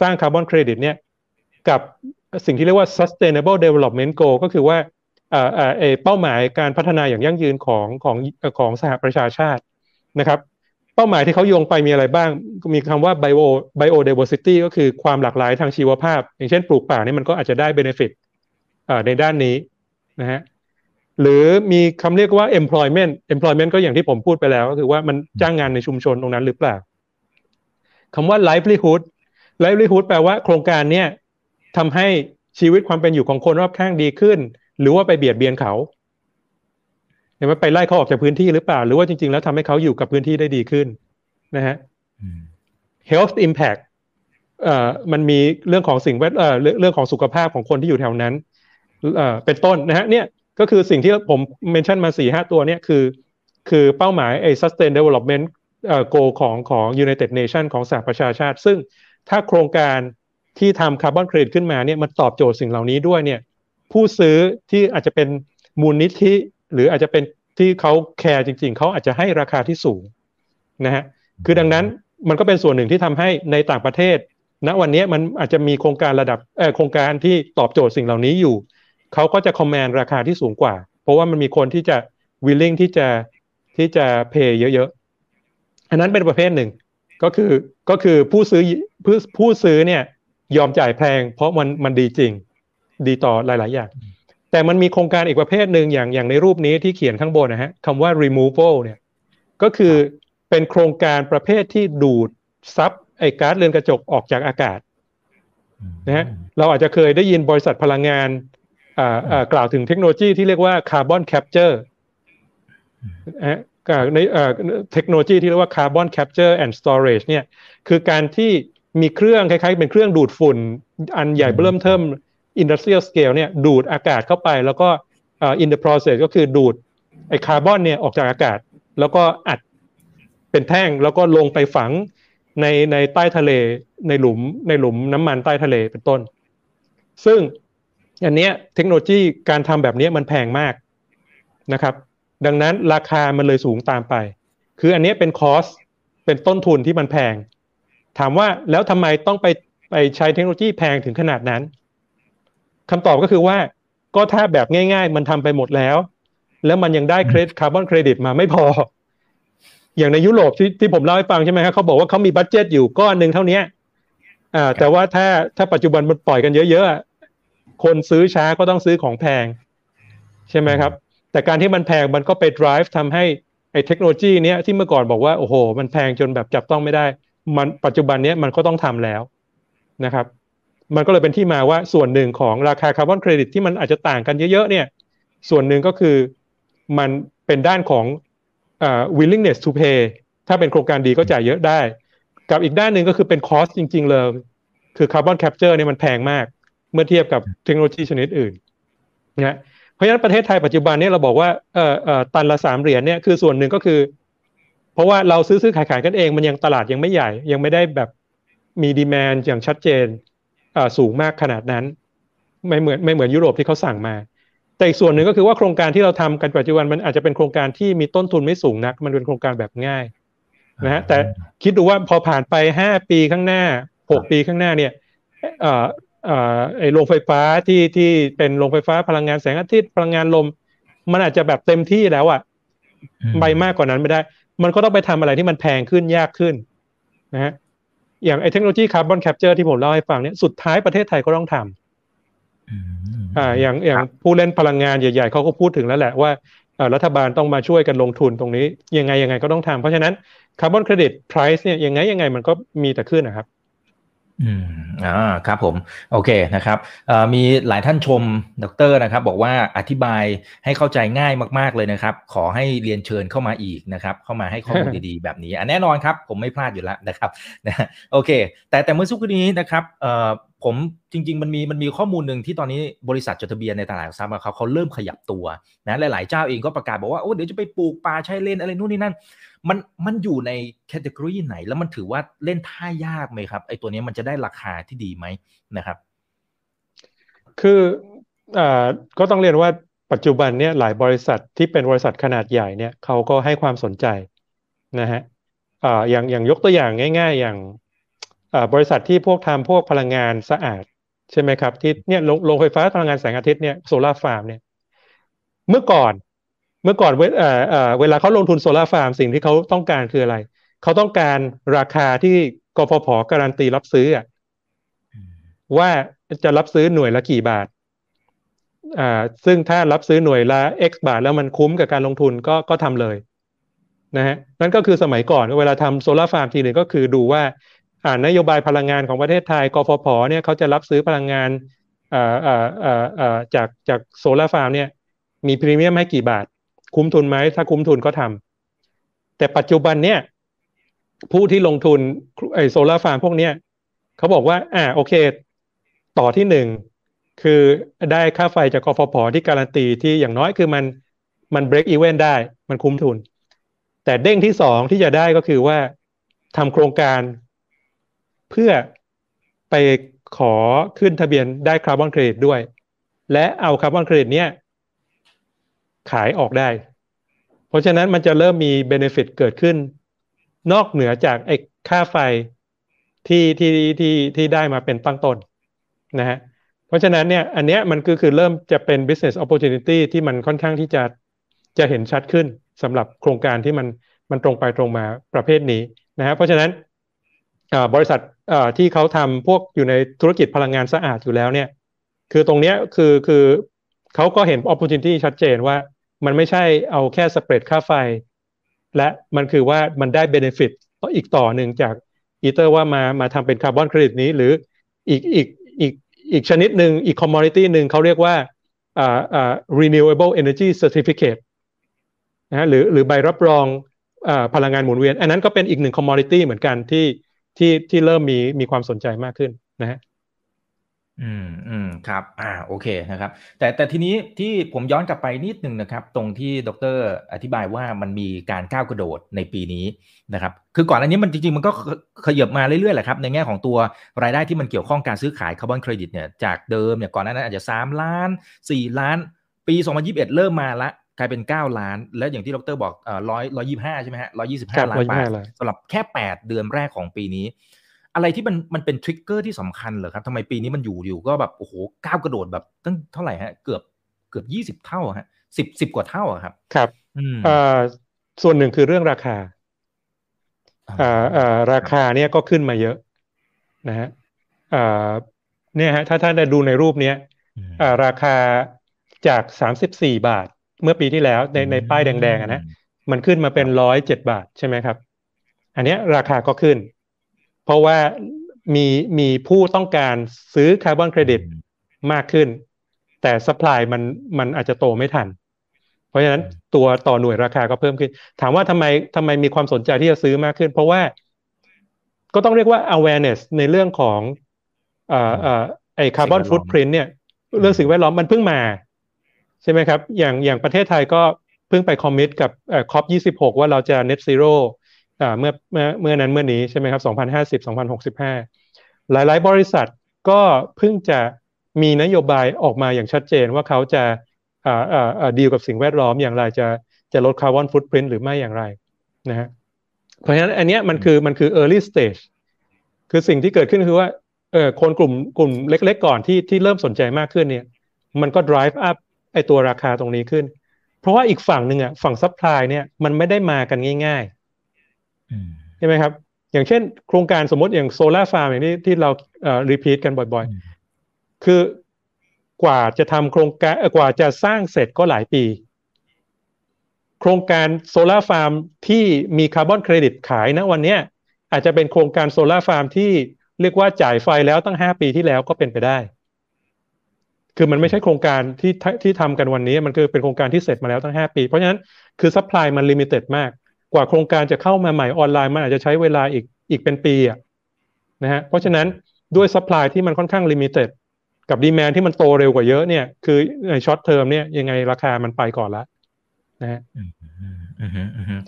สร้างคาร์บอนเครดิตเนี่ยกับสิ่งที่เรียกว่า sustainable development goal ก็คือว่าอ่าอ่า เป้าหมายการพัฒนาอย่างยั่งยืนของของของสหประชาชาตินะครับ เป้าหมายที่เขาโยงไปมีอะไรบ้าง มีคำว่า bio biodiversity ก็คือความหลากหลายทางชีวภาพ อย่างเช่นปลูกป่านี่มันก็อาจจะได้ benefit ในด้านนี้นะฮะหรือมีคำเรียกว่า employment employment ก็อย่างที่ผมพูดไปแล้ว ก็คือว่ามันจ้างงานในชุมชนตรงนั้นหรือเปล่าคำว่า livelihood livelihood แปลว่าโครงการเนี้ยทำให้ชีวิตความเป็นอยู่ของคนรอบข้างดีขึ้น หรือว่าไปเบียดเบียนเขาเห็นไหมไปไล่เขาออกจากพื้นที่หรือเปล่า หรือว่าจริง ๆ แล้วทำให้เขาอยู่กับพื้นที่ได้ดีขึ้นนะฮะ health impact เอ่อมันมีเรื่องของสิ่งแวดเอ่อเรื่องของสุขภาพของคนที่อยู่แถวนั้นเอ่อเป็นต้นนะฮะเนี่ยก็คือสิ่งที่ผมเมนชั่นมาสี่ห้าตัวเนี่ยคือ คือเป้าหมายไอ้ sustain development เอ่อ goal ของของ United Nation ของสหประชาชาติ ซึ่งถ้าโครงการที่ทำคาร์บอนเครดิตขึ้นมาเนี่ยมันตอบโจทย์สิ่งเหล่านี้ด้วยเนี่ย ผู้ซื้อที่อาจจะเป็นมูลนิธิ หรืออาจจะเป็นที่เขาแคร์จริง ๆ เขาอาจจะให้ราคาที่สูงนะฮะคือดังนั้นมันก็เป็นส่วนหนึ่งที่ทำให้ในต่างประเทศณวันนี้มันอาจจะมีโครงการระดับเออโครงการที่ตอบโจทย์สิ่งเหล่านี้อยู่เขาก็จะคอมแมนราคาที่สูงกว่า เพราะว่ามันมีคนที่จะ willing ที่จะที่จะ pay เยอะๆอันนั้นเป็นประเภทหนึ่งก็คือก็คือผู้ซื้อผู้ผู้ซื้อเนี่ยยอมจ่ายแพงเพราะมันมันดีจริง ดีต่อหลาย ๆ อย่าง แต่มันมีโครงการอีกประเภทหนึ่งอย่างอย่างในรูปนี้ที่เขียนข้างบนนะฮะคำว่า removal เนี่ยก็คือเป็นโครงการประเภทที่ดูดซับไอ้ก๊าซเรือนกระจกออกจากอากาศนะฮะเราอาจจะเคยได้ยินบริษัทพลังงานกล่าวถึงเทคโนโลยีที่เรียกว่า carbon capture นะในเทคโนโลยีที่เรียกว่า carbon capture and storage เนี่ยคือการที่มีเครื่องคล้ายๆ เป็นเครื่องดูดฝุ่น อันใหญ่เบ้อเริ่มเทิ่ม industrial scale เนี่ยดูดอากาศเข้าไป แล้วก็ in the process ก็คือดูดไอ้คาร์บอนเนี่ยออกจากอากาศ แล้วก็อัดเป็นแท่งแล้วก็ลงไปฝังในในใต้ทะเลในหลุมในหลุมน้ำมันใต้ทะเลเป็นต้น ซึ่งอันเนี้ยเทคโนโลยีการทำแบบนี้มันแพงมากนะครับ ดังนั้นราคามันเลยสูงตามไป คืออันนี้เป็น cost เป็นต้นทุนที่มันแพง ถามว่าแล้วทำไมต้องไปไปใช้เทคโนโลยีแพงถึงขนาดนั้น คำตอบก็คือว่า ก็ถ้าแบบง่าย ๆ มันทำไปหมดแล้ว แล้วมันยังได้เครดิตคาร์บอนเครดิตมาไม่พอ อย่างในยุโรปที่ที่ผมเล่าให้ฟังใช่ไหมครับเขาบอกว่าเขามี budget อยู่ก้อนหนึ่งเท่านี้อ่าแต่ว่าถ้าถ้าปัจจุบันมันปล่อยกันเยอะๆคนซื้อช้าก็ต้องซื้อของแพง ใช่ไหมครับ แต่การที่มันแพงมันก็ไป drive ทำให้ไอ้เทคโนโลยีเนี้ยที่เมื่อก่อนบอกว่าโอ้โห มันแพงจนแบบจับต้องไม่ได้ มันปัจจุบันเนี้ยมันก็ต้องทำแล้วนะครับ มันก็เลยเป็นที่มาว่าส่วนหนึ่งของราคาคาร์บอนเครดิตที่มันอาจจะต่างกันเยอะๆเนี่ยส่วนหนึ่งก็คือมันเป็นด้านของอ willingness to pay ถ้าเป็นโครงการดีก็จ่ายเยอะได้ กับอีกด้านหนึ่งก็คือเป็น cost จริง ๆ เลย คือ carbon capture เนี่ยมันแพงมาก เมื่อเทียบกับเทคโนโลยีชนิดอื่นนะเพราะฉะนั้นประเทศไทยปัจจุบันเนี่ยเราบอกว่าเอ่อเอ่อตันละสามเหรียญเนี่ยคือส่วนหนึ่งก็คือ เพราะว่าเราซื้อซื้อขายขายกันเองมันยังตลาดยังไม่ใหญ่ ยังไม่ได้แบบมีดีแมนอย่างชัดเจน สูงมากขนาดนั้น ไม่เหมือนไม่เหมือนยุโรปที่เขาสั่งมา แต่อีกส่วนหนึ่งก็คือว่าโครงการที่เราทำกันปัจจุบันมันอาจจะเป็นโครงการที่มีต้นทุนไม่สูงนัก มันเป็นโครงการแบบง่ายนะฮะแต่คิดดูว่าพอผ่านไปห้าปีข้างหน้าหกปีข้างหน้าเนี่ยเอ่อเอ่อไอ้โรงไฟฟ้าที่ที่เป็นโรงไฟฟ้าพลังงานแสงอาทิตย์พลังงานลม มันอาจจะแบบเต็มที่แล้วอะ่ะไปมากกว่านั้นไม่ได้ มันก็ต้องไปทำอะไรที่มันแพงขึ้นยากขึ้นนะฮะ อย่างไอ้เทคโนโลยี carbon capture ที่ผมเล่าให้ฟังเนี่ยสุดท้ายประเทศไทยก็ต้องทำอ่าอย่างอย่างผู้เล่นพลังงานใหญ่ ๆเขาก็พูดถึงแล้วแหละว่ารัฐบาลต้องมาช่วยกันลงทุนตรงนี้ ยังไงยังไงก็ต้องทำเพราะฉะนั้นคาร์บอนเครดิตไพรซ์เนี่ยยังไงยังไงมันก็มีแต่ขึ้นนะครับ อืมอ่าครับผมโอเคนะครับมีหลายท่านชมดรนะครับ บอกว่าอธิบายให้เข้าใจง่ายมาก ๆเลยนะครับ ขอให้เรียนเชิญเข้ามาอีกนะครับ เข้ามาให้ข้อมูลดีๆ แบบนี้อันแน่นอนครับ ผมไม่พลาดอยู่แล้วนะครับนะโอเค แต่แต่เมื่อสักครู่นี้นะครับเอ่อผมจริง ๆ มันมีมันมีข้อมูลหนึ่งที่ตอนนี้บริษัทจดทะเบียนในตลาดหลักทรัพย์เขาเขาเริ่มขยับตัวนะหลายๆเจ้าเองก็ประกาศบอกว่าโอ้เดี๋ยวจะไปปลูกป่าชายเลนอะไรนู่นนี่นั่น มันมันอยู่ในแคตตากรีไหน แล้วมันถือว่าเล่นท่ายากไหมครับไอ้ตัวนี้มันจะได้ราคาที่ดีไหมนะครับ คืออ่าก็ต้องเรียนว่าปัจจุบันเนี่ยหลายบริษัทที่เป็นบริษัทขนาดใหญ่เนี่ยเขาก็ให้ความสนใจนะฮะอ่าอย่างอย่างยกตัวอย่างง่าย ๆ อย่างอ่าบริษัทที่พวกทำพวกพลังงานสะอาดใช่ไหมครับที่เนี่ยโรงไฟฟ้าพลังงานแสงอาทิตย์เนี่ยโซลาร์ฟาร์มเนี่ยเมื่อก่อน เมื่อก่อนเอ่อเอ่อเวลาเขาลงทุนโซลาร์ฟาร์มสิ่งที่เขาต้องการคืออะไร เขาต้องการราคาที่กฟผการันตีรับซื้ออะว่าจะรับซื้อหน่วยละกี่บาทอ่าซึ่งถ้ารับซื้อหน่วยละ x บาทแล้วมันคุ้มกับการลงทุนก็ก็ทำเลยนะฮะนั่นก็คือสมัยก่อนเวลาทำโซลาร์ฟาร์มทีหนึ่งก็คือดูว่าอ่านโยบายพลังงานของประเทศไทย กฟผเนี่ยเขาจะรับซื้อพลังงานอ่าอ่าอ่าอ่าจากจากโซลาร์ฟาร์มเนี่ยมีพรีเมียมให้กี่บาท คุ้มทุนไหมถ้าคุ้มทุนก็ทำแต่ปัจจุบันเนี่ย ผู้ที่ลงทุนไอโซลาร์ฟาร์มพวกเนี้ยเขาบอกว่า อ่าโอเค ต่อที่หนึ่งคือได้ค่าไฟจากกฟผที่การันตีที่อย่างน้อยคือมันมัน break even ได้มันคุ้มทุน แต่เด้งที่สองที่จะได้ก็คือว่าทำโครงการ เพื่อไปขอขึ้นทะเบียนได้คาร์บอนเครดิตด้วย และเอาคาร์บอนเครดิตเนี้ย ขายออกได้ เพราะฉะนั้นมันจะเริ่มมี benefit เกิดขึ้น นอกเหนือจากไอ้ค่าไฟที่ที่ที่ที่ได้มาเป็นตั้งต้นนะฮะเพราะฉะนั้นเนี่ยอันเนี้ยมันก็คือเริ่มจะเป็น business opportunity ที่มันค่อนข้างที่จะจะเห็นชัดขึ้นสำหรับโครงการที่มันมันตรงไปตรงมาประเภทนี้นะฮะเพราะฉะนั้นบริษัทที่เขาทำพวกอยู่ในธุรกิจพลังงานสะอาดอยู่แล้วเนี่ย คือตรงเนี้ยคือคือเขาก็เห็น opportunity ชัดเจนว่า มันไม่ใช่เอาแค่ spread ค่าไฟ และมันคือว่ามันได้ benefit อีกต่อหนึ่งจากไอ้ที่ว่ามามาทำเป็นคาร์บอนเครดิตนี้ หรืออีกอีกอีกอีกชนิดหนึ่งอีก commodity หนึ่งเขาเรียกว่าอ่าอ่า renewable energy certificate นะหรือหรือใบรับรองอ่าพลังงานหมุนเวียน อันนั้นก็เป็นอีกหนึ่ง commodity เหมือนกันที่ที่ที่เริ่มมีมีความสนใจมากขึ้นนะฮะ อืมอืมครับ อ่าโอเคนะครับ แต่แต่ทีนี้ที่ผมย้อนกลับไปนิดนึงนะครับ ตรงที่ดรอธิบายว่ามันมีการก้าวกระโดดในปีนี้นะครับ คือก่อนอันนี้มันจริงๆ มันก็ขยับมาเรื่อยๆแหละครับในแง่ของตัวรายได้ที่มันเกี่ยวข้องการซื้อขายคาร์บอนเครดิตเนี่ยจากเดิมเนี่ยก่อนหน้านั้นอาจจะ 3 ล้าน 4 ล้าน ปี 2021 เริ่มมาละกลายเป็น 9 ล้าน และอย่างที่ดรบอกเอ่อร้อยร้อยยี่ห้าใช่ไหมฮะร้อยยี่สิบห้าล้านบาทสำหรับแค่ 8 เดือนแรกของปีนี้ อะไรที่มันมันเป็น trigger ที่สำคัญเหรอครับทำไมปีนี้มันอยู่อยู่ก็แบบโอ้โหก้าวกระโดดแบบตั้งเท่าไหร่ฮะเกือบเกือบยี่สิบเท่าฮะสิบสิบกว่าเท่าครับ ครับอ่าส่วนหนึ่งคือเรื่องราคาอ่าอ่าราคาเนี่ยก็ขึ้นมาเยอะนะฮะอ่าเนี่ยฮะถ้าท่านได้ดูในรูปเนี้ยอ่าราคาจากสามสิบสี่บาท เมื่อปีที่แล้วในในป้ายแดงๆนะมันขึ้นมาเป็นร้อยเจ็ดบาทใช่ไหมครับ อันนี้ราคาก็ขึ้น เพราะว่ามีมีผู้ต้องการซื้อคาร์บอนเครดิตมากขึ้น แต่สป라이มันมันอาจจะโตไม่ทัน เพราะฉะนั้นตัวต่อหน่วยราคาก็เพิ่มขึ้น ถามว่าทำไมทำไมมีความสนใจที่จะซื้อมากขึ้น เพราะว่าก็ต้องเรียกว่า awareness ในเรื่องของอไอคาร์บอนฟุตพิ้นเนี่ย เรื่องสิ่งแวดล้อมมันเพิ่งมา ใช่ไหมครับ อย่างอย่างประเทศไทยก็เพิ่งไปคอมมิตกับคอปยี่สิบหกว่าเราจะ net zero อ่า เมื่อเมื่อเมื่อนั้นเมื่อนี้ใช่ไหมครับ 2050 2065 หลายๆ บริษัทก็เพิ่งจะมีนโยบายออกมาอย่างชัดเจนว่าเขาจะดีลกับสิ่งแวดล้อมอย่างไรจะจะลด carbon footprint หรือไม่อย่างไรนะฮะเพราะฉะนั้นอันนี้มันคือมันคือ early stage คือสิ่งที่เกิดขึ้นคือว่าเออคนกลุ่มกลุ่มเล็ก ๆ ก่อนที่ที่เริ่มสนใจมากขึ้นเนี่ย มันก็ drive up ไอตัวราคาตรงนี้ขึ้น เพราะว่าอีกฝั่งหนึ่งอะฝั่ง supply เนี่ยมันไม่ได้มากันง่าย ๆ ใช่ไหมครับ อย่างเช่น โครงการสมมติอย่างโซลาร์ฟาร์มอย่างนี้ที่เราเอ่อ repeat กันบ่อยๆ คือกว่าจะทำโครงการกว่าจะสร้างเสร็จก็หลายปี โครงการโซลาร์ฟาร์มที่มีคาร์บอนเครดิตขายนะวันนี้อาจจะเป็นโครงการโซลาร์ฟาร์มที่เรียกว่าจ่ายไฟแล้วตั้งห้าปีที่แล้วก็เป็นไปได้ คือมันไม่ใช่โครงการที่ที่ทำกันวันนี้ มันคือเป็นโครงการที่เสร็จมาแล้วตั้งห้าปี เพราะฉะนั้นคือ supply มัน limited มาก กว่าโครงการจะเข้ามาใหม่ออนไลน์มันอาจจะใช้เวลาอีกอีกเป็นปีอะนะฮะเพราะฉะนั้นด้วย supply ที่มันค่อนข้าง limited กับ demand ที่มันโตเร็วกว่าเยอะเนี่ยคือใน short term เนี่ยยังไงราคามันไปก่อนละนะฮะ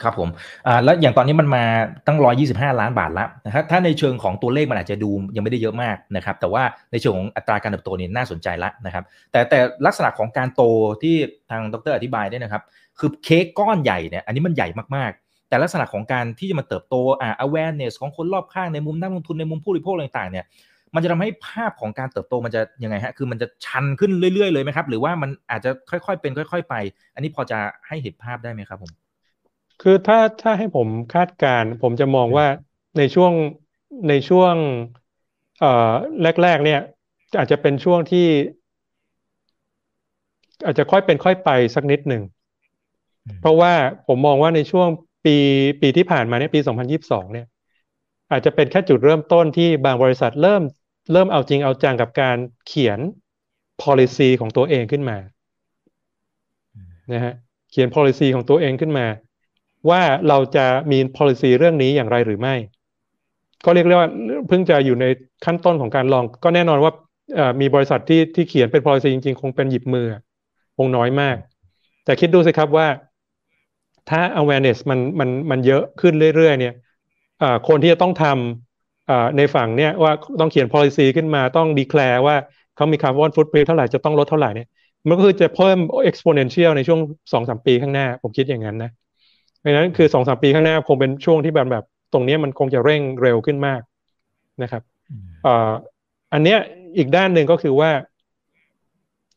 ครับผมอ่าแล้วอย่างตอนนี้มันมาตั้งร้อยยี่สิบห้าล้านบาทแล้วนะครับถ้าในเชิงของตัวเลขมันอาจจะดูยังไม่ได้เยอะมากนะครับ แต่ว่าในเชิงของอัตราการเติบโตนี่น่าสนใจละนะครับ แต่แต่ลักษณะของการโตที่ทางดรอธิบายเนี่ยนะครับ คือเค้กก้อนใหญ่เนี่ยอันนี้มันใหญ่มาก แต่ลักษณะของการที่จะมาเติบโตอ่า awareness ของคนรอบข้างในมุมนักลงทุนในมุมผู้บริโภคต่างๆเนี่ยมันจะทำให้ภาพของการเติบโตมันจะยังไงฮะ คือมันจะชันขึ้นเรื่อยๆเลยไหมครับ หรือว่ามันอาจจะค่อยๆ เป็นค่อย ๆ ไป อันนี้พอจะให้เห็นภาพได้ไหมครับผม คือถ้าถ้าให้ผมคาดการผมจะมองว่าในช่วงในช่วงเอ่อแรก ๆ เนี่ย อาจจะเป็นช่วงที่ อาจจะค่อยเป็นค่อยไปสักนิดหนึ่ง เพราะว่าผมมองว่าในช่วง ปีปีที่ผ่านมาเนี่ยปี 2022 เนี่ย อาจจะเป็นแค่จุดเริ่มต้นที่บางบริษัทเริ่มเริ่มเอาจริงเอาจังกับการเขียน policy ของตัวเองขึ้นมานะฮะเขียน policy ของตัวเองขึ้นมา ว่าเราจะมี policy เรื่องนี้อย่างไรหรือไม่ ก็เรียกเรียกว่าเพิ่งจะอยู่ในขั้นต้นของการลอง ก็แน่นอนว่ามีบริษัทที่ที่เขียนเป็น policy จริง ๆ คงเป็นหยิบมือคงน้อยมาก แต่คิดดูสิครับว่า ถ้า awareness มันมันมันเยอะขึ้นเรื่อยๆ เนี่ยคนที่จะต้องทำในฝั่งเนี่ยว่าต้องเขียน policy ขึ้นมาต้อง declare ว่าเขามี carbon footprint เท่าไหร่จะต้องลดเท่าไหร่เนี่ยมันก็คือจะเพิ่ม exponential ในช่วงสองสามปีข้างหน้า ผมคิดอย่างนั้นนะเพราะฉะนั้นคือสองสามปีข้างหน้าคงเป็นช่วงที่แบบแบบ ตรงนี้มันคงจะเร่งเร็วขึ้นมากนะครับอันเนี้ยอีกด้านหนึ่งก็คือว่า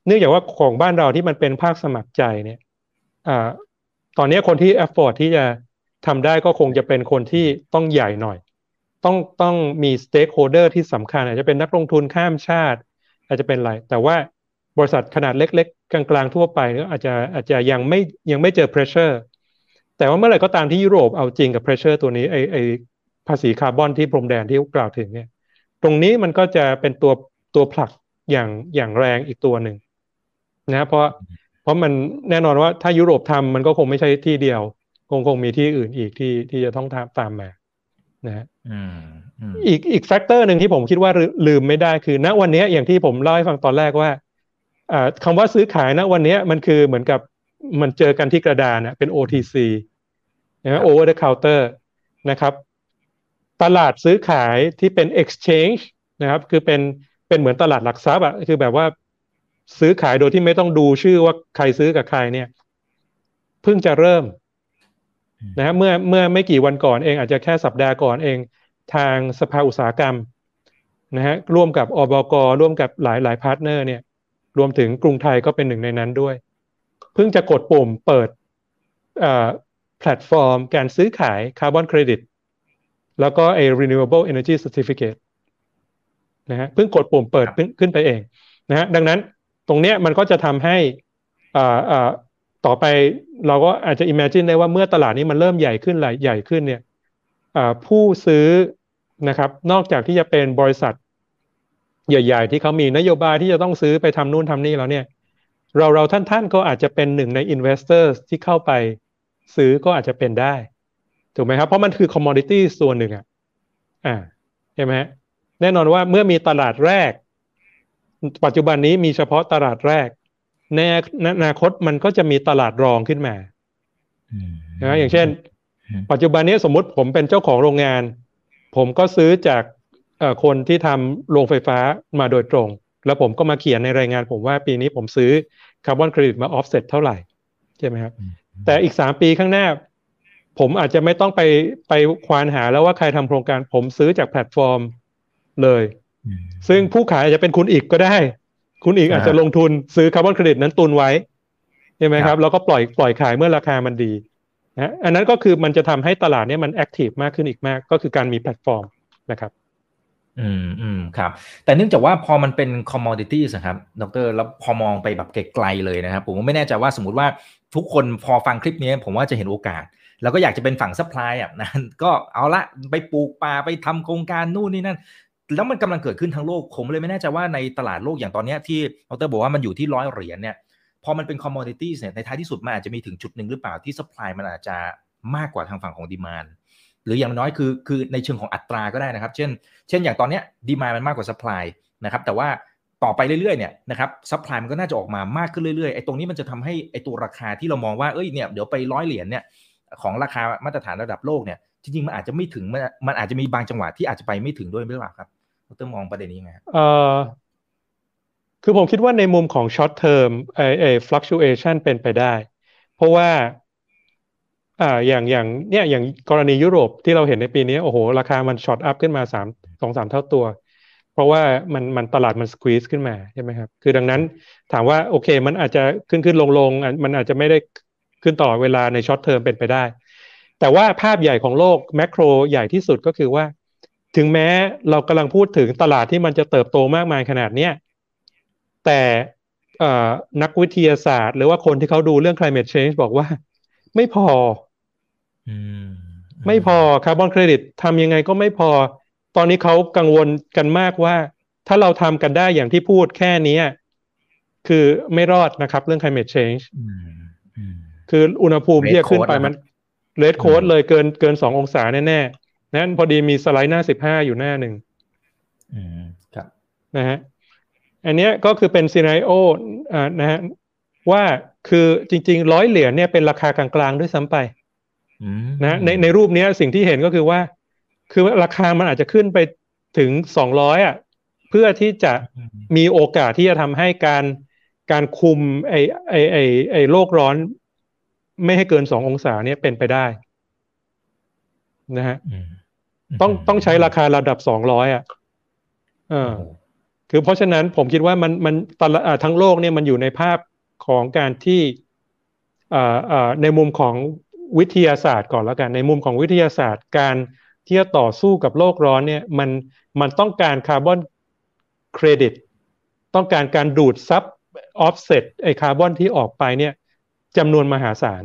เนื่องจากว่าของบ้านเราที่มันเป็นภาคสมัครใจเนี่ย ตอนนี้คนที่ afford ที่จะทำได้ก็คงจะเป็นคนที่ต้องใหญ่หน่อย ต้องต้องมี stakeholder ที่สำคัญ อาจจะเป็นนักลงทุนข้ามชาติ อาจจะเป็นอะไร แต่ว่าบริษัทขนาดเล็ก ๆ กลางๆทั่วไปก็อาจจะอาจจะยังไม่ยังไม่เจอ pressure แต่ว่าเมื่อไหร่ก็ตามที่ยุโรปเอาจริงกับ pressure ตัวนี้ไอไอภาษีคาร์บอนที่พรมแดนที่กล่าวถึงเนี่ย ตรงนี้มันก็จะเป็นตัวตัวผลักอย่างอย่างแรงอีกตัวหนึ่งนะเพราะ เพราะมันแน่นอนว่าถ้ายุโรปทำมันก็คงไม่ใช่ที่เดียว คงคงมีที่อื่นอีกที่ที่จะต้องทำตามมานะอีกอีก factor หนึ่งที่ผมคิดว่าลืมไม่ได้คือ ณวันนี้อย่างที่ผมเล่าให้ฟังตอนแรกว่าคำว่าซื้อขายณวันนี้มันคือเหมือนกับมันเจอกันที่กระดานเป็น OTC นะ over the counter นะครับ ตลาดซื้อขายที่เป็น exchange นะครับ คือเป็นเป็นเหมือนตลาดหลักทรัพย์อะคือแบบว่า ซื้อขายโดยที่ไม่ต้องดูชื่อว่าใครซื้อกับใครเนี่ย เพิ่งจะเริ่มนะฮะเมื่อเมื่อไม่กี่วันก่อนเองอาจจะแค่สัปดาห์ก่อนเอง ทางสภาอุตสาหกรรมนะฮะร่วมกับอบกร่วมกับหลายหลาย partner เนี่ย รวมถึงกรุงไทยก็เป็นหนึ่งในนั้นด้วย เพิ่งจะกดปุ่มเปิดแพลตฟอร์ม การซื้อขายคาร์บอนเครดิตแล้วก็ไอ้ renewable energy certificate นะฮะเพิ่งกดปุ่มเปิดขึ้นไปเองนะฮะดังนั้น ตรงเนี้ยมันก็จะทำให้อ่าอ่าต่อไปเราก็อาจจะ imagine ได้ว่าเมื่อตลาดนี้มันเริ่มใหญ่ขึ้นหลายใหญ่ขึ้นเนี่ยผู้ซื้อนะครับ นอกจากที่จะเป็นบริษัท ใหญ่ ๆ ที่เขามีนโยบายที่จะต้องซื้อไปทำนู่นทำนี่แล้วเนี่ย เราเราท่านท่านก็อาจจะเป็นหนึ่งใน investors ที่เข้าไปซื้อก็อาจจะเป็นได้ ถูกไหมครับ เพราะมันคือ commodity ส่วนหนึ่งอะอ่าใช่ไหมแน่นอนว่าเมื่อมีตลาดแรก ปัจจุบันนี้มีเฉพาะตลาดแรกในอนาคตมันก็จะมีตลาดรองขึ้นมานะอย่างเช่น ปัจจุบันนี้สมมุติผมเป็นเจ้าของโรงงาน ผมก็ซื้อจากคนที่ทำโรงไฟฟ้ามาโดยตรง แล้วผมก็มาเขียนในรายงาน ผมว่าปีนี้ผมซื้อคาร์บอนเครดิตมาออฟเซ็ตเท่าไหร่ใช่ไหมครับ แต่อีกสามปีข้างหน้า ผมอาจจะไม่ต้องไปไปควานหาแล้วว่าใครทำโครงการ ผมซื้อจากแพลตฟอร์มเลย ซึ่งผู้ขายอาจจะเป็นคุณอีกก็ได้ คุณอีกอาจจะลงทุนซื้อคาร์บอนเครดิตนั้นตุนไว้ใช่ไหมครับแล้วก็ปล่อยปล่อยขายเมื่อราคามันดีนะอันนั้นก็คือมันจะทำให้ตลาดนี้มัน active มากขึ้นอีกมาก ก็คือการมีแพลตฟอร์มนะครับ อืมอืมครับ แต่เนื่องจากว่าพอมันเป็น commodity นะครับดรแล้วพอมองไปแบบไกลๆเลยนะครับ ผมไม่แน่ใจว่าสมมติว่าทุกคนพอฟังคลิปนี้ผมว่าจะเห็นโอกาส แล้วก็อยากจะเป็นฝั่ง supply อะนะก็เอาละไปปลูกป่าไปทำโครงการนู่นนี่นั่น แล้วมันกำลังเกิดขึ้นทั้งโลกผมเลยไม่แน่ใจว่าในตลาดโลกอย่างตอนนี้ที่ดรบอกว่ามันอยู่ที่ร้อยเหรียญเนี่ยพอมันเป็น commodity เนี่ยในท้ายที่สุดมันอาจจะมีถึงจุดหนึ่งหรือเปล่าที่ supply มันอาจจะมากกว่าทางฝั่งของ demand หรืออย่างน้อยคือคือในเชิงของอัตราก็ได้นะครับ เช่น เช่นอย่างตอนนี้ demand มันมากกว่า supply นะครับแต่ว่าต่อไปเรื่อยๆเนี่ยนะครับ supply มันก็น่าจะออกมามากขึ้นเรื่อยๆไอ้ตรงนี้มันจะทำให้ไอ้ตัวราคาที่เรามองว่าเอ้ยเนี่ยเดี๋ยวไปร้อยเหรียญเนี่ยของราคามาตรฐานระดับโลกเนี่ยจริงๆมันอาจจะไม่ถึงมันอาจจะมีบางจังหวะที่อาจจะไปไม่ถึงด้วยหรือเปล่าครับ ดรมองประเด็นนี้ยังไงเอ่อคือผมคิดว่าในมุมของ short term ไอไอ fluctuation เป็นไปได้ เพราะว่าอ่าอย่างอย่างเนี่ยอย่างกรณียุโรปที่เราเห็นในปีนี้โอ้โห ราคามัน shot up ขึ้นมาสามสองสามเท่าตัว เพราะว่ามันมันตลาดมัน squeeze ขึ้นมาใช่ไหมครับ คือดังนั้นถามว่าโอเค มันอาจจะขึ้นขึ้นลงลงมันอาจจะไม่ได้ขึ้นต่อเวลาใน short term เป็นไปได้ แต่ว่าภาพใหญ่ของโลก macroใหญ่ที่สุดก็คือว่า ถึงแม้เรากำลังพูดถึงตลาดที่มันจะเติบโตมากมายขนาดเนี้ยแต่นักวิทยาศาสตร์ หรือว่าคนที่เขาดูเรื่อง climate change บอกว่า ไม่พอไม่พอคาร์บอนเครดิตทำยังไงก็ไม่พอ ตอนนี้เขากังวลกันมากว่า ถ้าเราทำกันได้อย่างที่พูดแค่นี้คือไม่รอดนะครับเรื่อง climate change คืออุณหภูมิที่จะขึ้นไปมันเลดโค้ดเลยเกินเกินสององศาแน่ๆ นั้นพอดีมีสไลด์หน้าสิบห้าอยู่หน้าหนึ่งครับนะฮะอันนี้ก็คือเป็นซีนารีโออ่านะฮะว่าคือจริงๆร้อยเหรียญเนี่ยเป็นราคากลางๆด้วยซ้ำไปนะในในรูปนี้สิ่งที่เห็นก็คือว่า คือราคามันอาจจะขึ้นไปถึงสองร้อยอะเพื่อที่จะมีโอกาสที่จะทำให้การการคุมไอไอไอไอโลกร้อน ไม่ให้เกินสององศาเนี่ยเป็นไปได้นะฮะ ต้องต้องใช้ราคาระดับสองร้อยอะเออคือเพราะฉะนั้นผมคิดว่ามันมันตลาดทั้งโลกเนี่ยมันอยู่ในภาพของการที่ในมุมของวิทยาศาสตร์ก่อนแล้วกัน ในมุมของวิทยาศาสตร์ การที่จะต่อสู้กับโลกร้อนเนี่ยมันมันต้องการคาร์บอนเครดิตต้องการการดูดซับออฟเซตไอคาร์บอนที่ออกไปเนี่ยจำนวนมหาศาล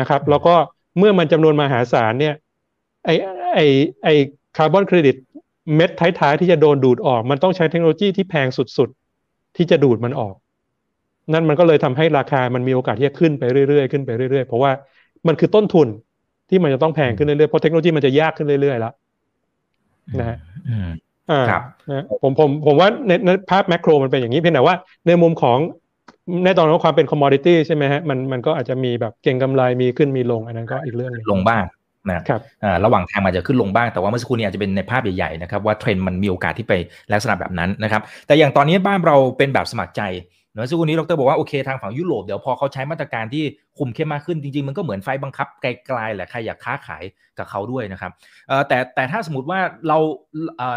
นะครับ แล้วก็เมื่อมันจำนวนมหาศาลเนี่ยไอ ไอไอคาร์บอนเครดิตเม็ดท้ายๆ ที่จะโดนดูดออก มันต้องใช้เทคโนโลยีที่แพงสุดๆ ที่จะดูดมันออก นั่นมันก็เลยทำให้ราคามันมีโอกาสที่จะขึ้นไปเรื่อยๆขึ้นไปเรื่อยๆ เพราะว่ามันคือต้นทุนที่มันจะต้องแพงขึ้นเรื่อยๆเพราะเทคโนโลยีมันจะยากขึ้นเรื่อยๆแล้วนะฮะอ่านะผมผมผมว่าในในภาพ macro มันเป็นอย่างนี้เพียงแต่ว่า ในมุมของในตอนนั้นความเป็น commodity ใช่ไหมฮะมันมันก็อาจจะมีแบบเก็งกำไรมีขึ้นมีลง อันนั้นก็อีกเรื่องนึงลงบ้าง นะครับระหว่างทางมันจะขึ้นลงบ้างแต่ว่าเมื่อสักครู่นี้อาจจะเป็นในภาพใหญ่ๆนะครับว่าเทรนด์มันมีโอกาสที่ไปลักษณะแบบนั้นนะครับแต่อย่างตอนนี้บ้านเราเป็นแบบสมัครใจเนะสักครู่นี้ดรบอกว่าโอเคทางฝั่งยุโรปเดี๋ยวพอเขาใช้มาตรการที่คุมเข้มมากขึ้นจริงๆ มันก็เหมือนไฟต์บังคับไกลๆแหละใครอยากค้าขายกับเขาด้วยนะครับแต่แต่ถ้าสมมติว่าเรา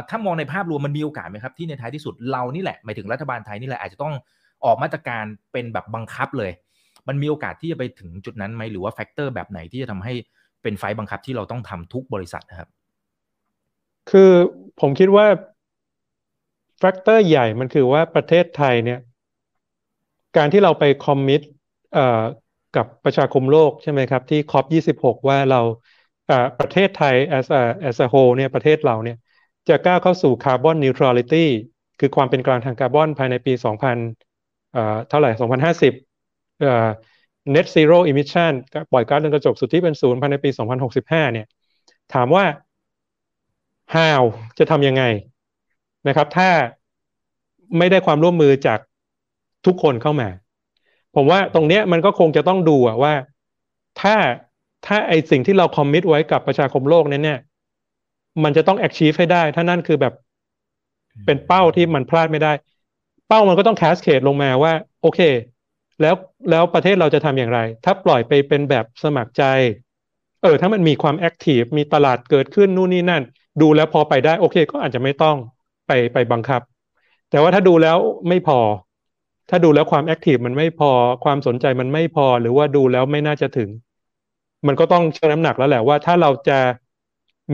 ถ้ามองในภาพรวมมันมีโอกาสไหมครับที่ในท้ายที่สุดเรานี่แหละหมายถึงรัฐบาลไทยนี่แหละอาจจะต้องออกมาตรการเป็นแบบบังคับเลย มันมีโอกาสที่จะไปถึงจุดนั้นไหมหรือว่า factor แบบไหนที่จะทำให้ เป็นไฟต์บังคับที่เราต้องทำทุกบริษัทนะครับ คือผมคิดว่า factor ใหญ่มันคือว่าประเทศไทยเนี่ย การที่เราไป commit กับประชาคมโลกใช่ไหมครับ ที่ COP26 ว่าเราประเทศไทย as a as a whole เนี่ยประเทศเราเนี่ยจะก้าวเข้าสู่ carbon neutrality คือความเป็นกลางทางคาร์บอนภายในปี 2000เท่าไหร่ 2050 net zero emission ปล่อยก๊าซเรือนกระจกสุทธิเป็นศูนย์ภายในปี 2065 เนี่ย ถามว่า how จะทำยังไงนะครับ ถ้าไม่ได้ความร่วมมือจากทุกคนเข้ามา ผมว่าตรงเนี้ยมันก็คงจะต้องดูอะว่า ถ้าถ้าไอ้สิ่งที่เรา commit ไว้กับประชาคมโลกนั้นเนี่ย มันจะต้อง achieve ให้ได้ ถ้านั่นคือแบบเป็นเป้าที่มันพลาดไม่ได้ เป้ามันก็ต้อง cascade ลงมาว่า โอเค แล้วแล้วประเทศเราจะทำอย่างไร ถ้าปล่อยไปเป็นแบบสมัครใจ เออ ถ้ามันมีความ active มีตลาดเกิดขึ้นนู่นนี่นั่น ดูแล้วพอไปได้โอเค ก็อาจจะไม่ต้องไปไปบังคับ แต่ว่าถ้าดูแล้วไม่พอ ถ้าดูแล้วความแอคทีฟมันไม่พอความสนใจมันไม่พอหรือว่าดูแล้วไม่น่าจะถึง มันก็ต้องชั่งน้ำหนักแล้วแหละว่าถ้าเราจะ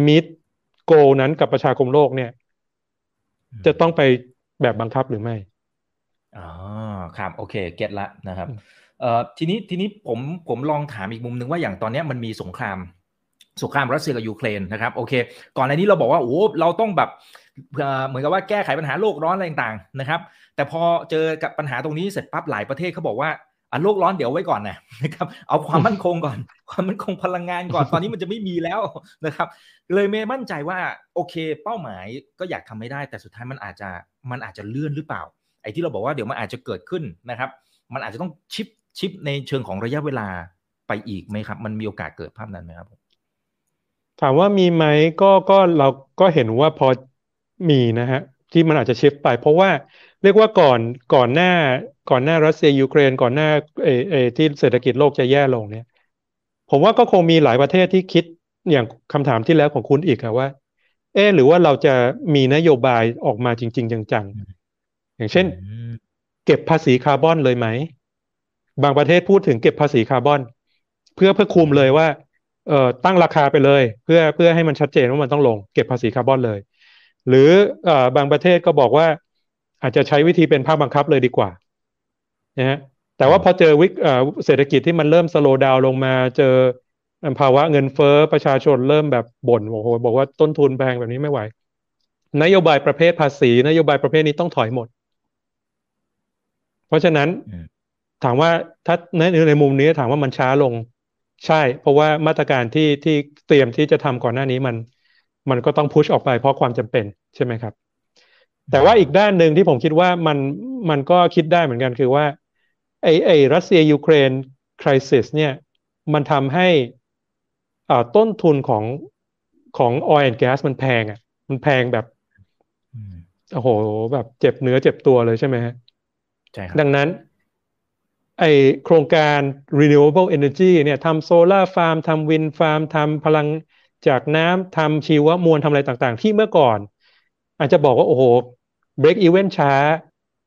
มิดโกนั้นกับประชาคมโลกเนี่ย จะต้องไปแบบบังคับหรือไม่ อ๋อครับโอเคเก็ตละนะครับเอ่อทีนี้ทีนี้ผมผมลองถามอีกมุมหนึ่งว่าอย่างตอนนี้มันมีสงครามสงครามรัสเซียกับยูเครนนะครับโอเค ก่อนในนี้เราบอกว่าโอ้เราต้องแบบเหมือนกับว่าแก้ไขปัญหาโลกร้อนอะไรต่างๆนะครับ แต่พอเจอกับปัญหาตรงนี้เสร็จปั๊บหลายประเทศเขาบอกว่าอะโลกร้อนเดี๋ยวไว้ก่อนนะครับเอาความมั่นคงก่อน ความมั่นคงพลังงานก่อนตอนนี้มันจะไม่มีแล้วนะครับ เลยไม่มั่นใจว่าโอเค เป้าหมายก็อยากทำไม่ได้ แต่สุดท้ายมันอาจจะมันอาจจะเลื่อนหรือเปล่าไอ้ที่เราบอกว่าเดี๋ยวมันอาจจะเกิดขึ้นนะครับ มันอาจจะต้องชิปชิปในเชิงของระยะเวลาไปอีกไหมครับ มันมีโอกาสเกิดภาพนั้นไหมครับถามว่ามีไหมก็ก็เราก็เห็นว่าพอมีนะฮะที่มันอาจจะชิปไป เพราะว่าเรียกว่าก่อนก่อนหน้าก่อนหน้ารัสเซียยูเครน ก่อนหน้าเอเอที่เศรษฐกิจโลกจะแย่ลงเนี่ย ผมว่าก็คงมีหลายประเทศที่คิดอย่างคำถามที่แล้วของคุณอีกอะว่า เออ๊หรือว่าเราจะมีนโยบายออกมาจริง ๆ จังๆ อย่างเช่น เก็บภาษีคาร์บอนเลยไหม บางประเทศพูดถึงเก็บภาษีคาร์บอน เพื่อเพื่อคุมเลยว่าเอ่อตั้งราคาไปเลย เพื่อเพื่อให้มันชัดเจนว่ามันต้องลง เก็บภาษีคาร์บอนเลย หรือเอ่อบางประเทศก็บอกว่า อาจจะใช้วิธีเป็นภาคบังคับเลยดีกว่านะฮะแต่ว่าพอเจอวิกฤตเศรษฐกิจที่มันเริ่ม slow down ลงมาเจอภาวะเงินเฟ้อประชาชนเริ่มแบบบ่นโอ้โหบอกว่าต้นทุนแพงแบบนี้ไม่ไหว นโยบายประเภทภาษี นโยบายประเภทนี้ต้องถอยหมด เพราะฉะนั้นถามว่าถ้าในในมุมนี้ถามว่ามันช้าลง ใช่ เพราะว่ามาตรการที่ที่เตรียมที่จะทำก่อนหน้านี้มัน มันก็ต้องพุชออกไปเพราะความจำเป็นใช่ไหมครับ แต่ว่าอีกด้านหนึ่งที่ผมคิดว่ามันมันก็คิดได้เหมือนกันคือว่าไอ้ไอ้รัสเซียยูเครนคริสิสเนี่ยมันทำให้อ่าต้นทุนของของ oil and gas มันแพงอะมันแพงแบบโอ้โหแบบเจ็บเนื้อเจ็บตัวเลยใช่ไหมฮะ ใช่ครับดังนั้นไอโครงการ renewable energy เนี่ยทำโซลาร์ฟาร์มทำวินฟาร์มทำพลังจากน้ำทำชีวมวลทำอะไรต่างๆ ที่เมื่อก่อน อาจจะบอกว่า โอ้โห break even ช้า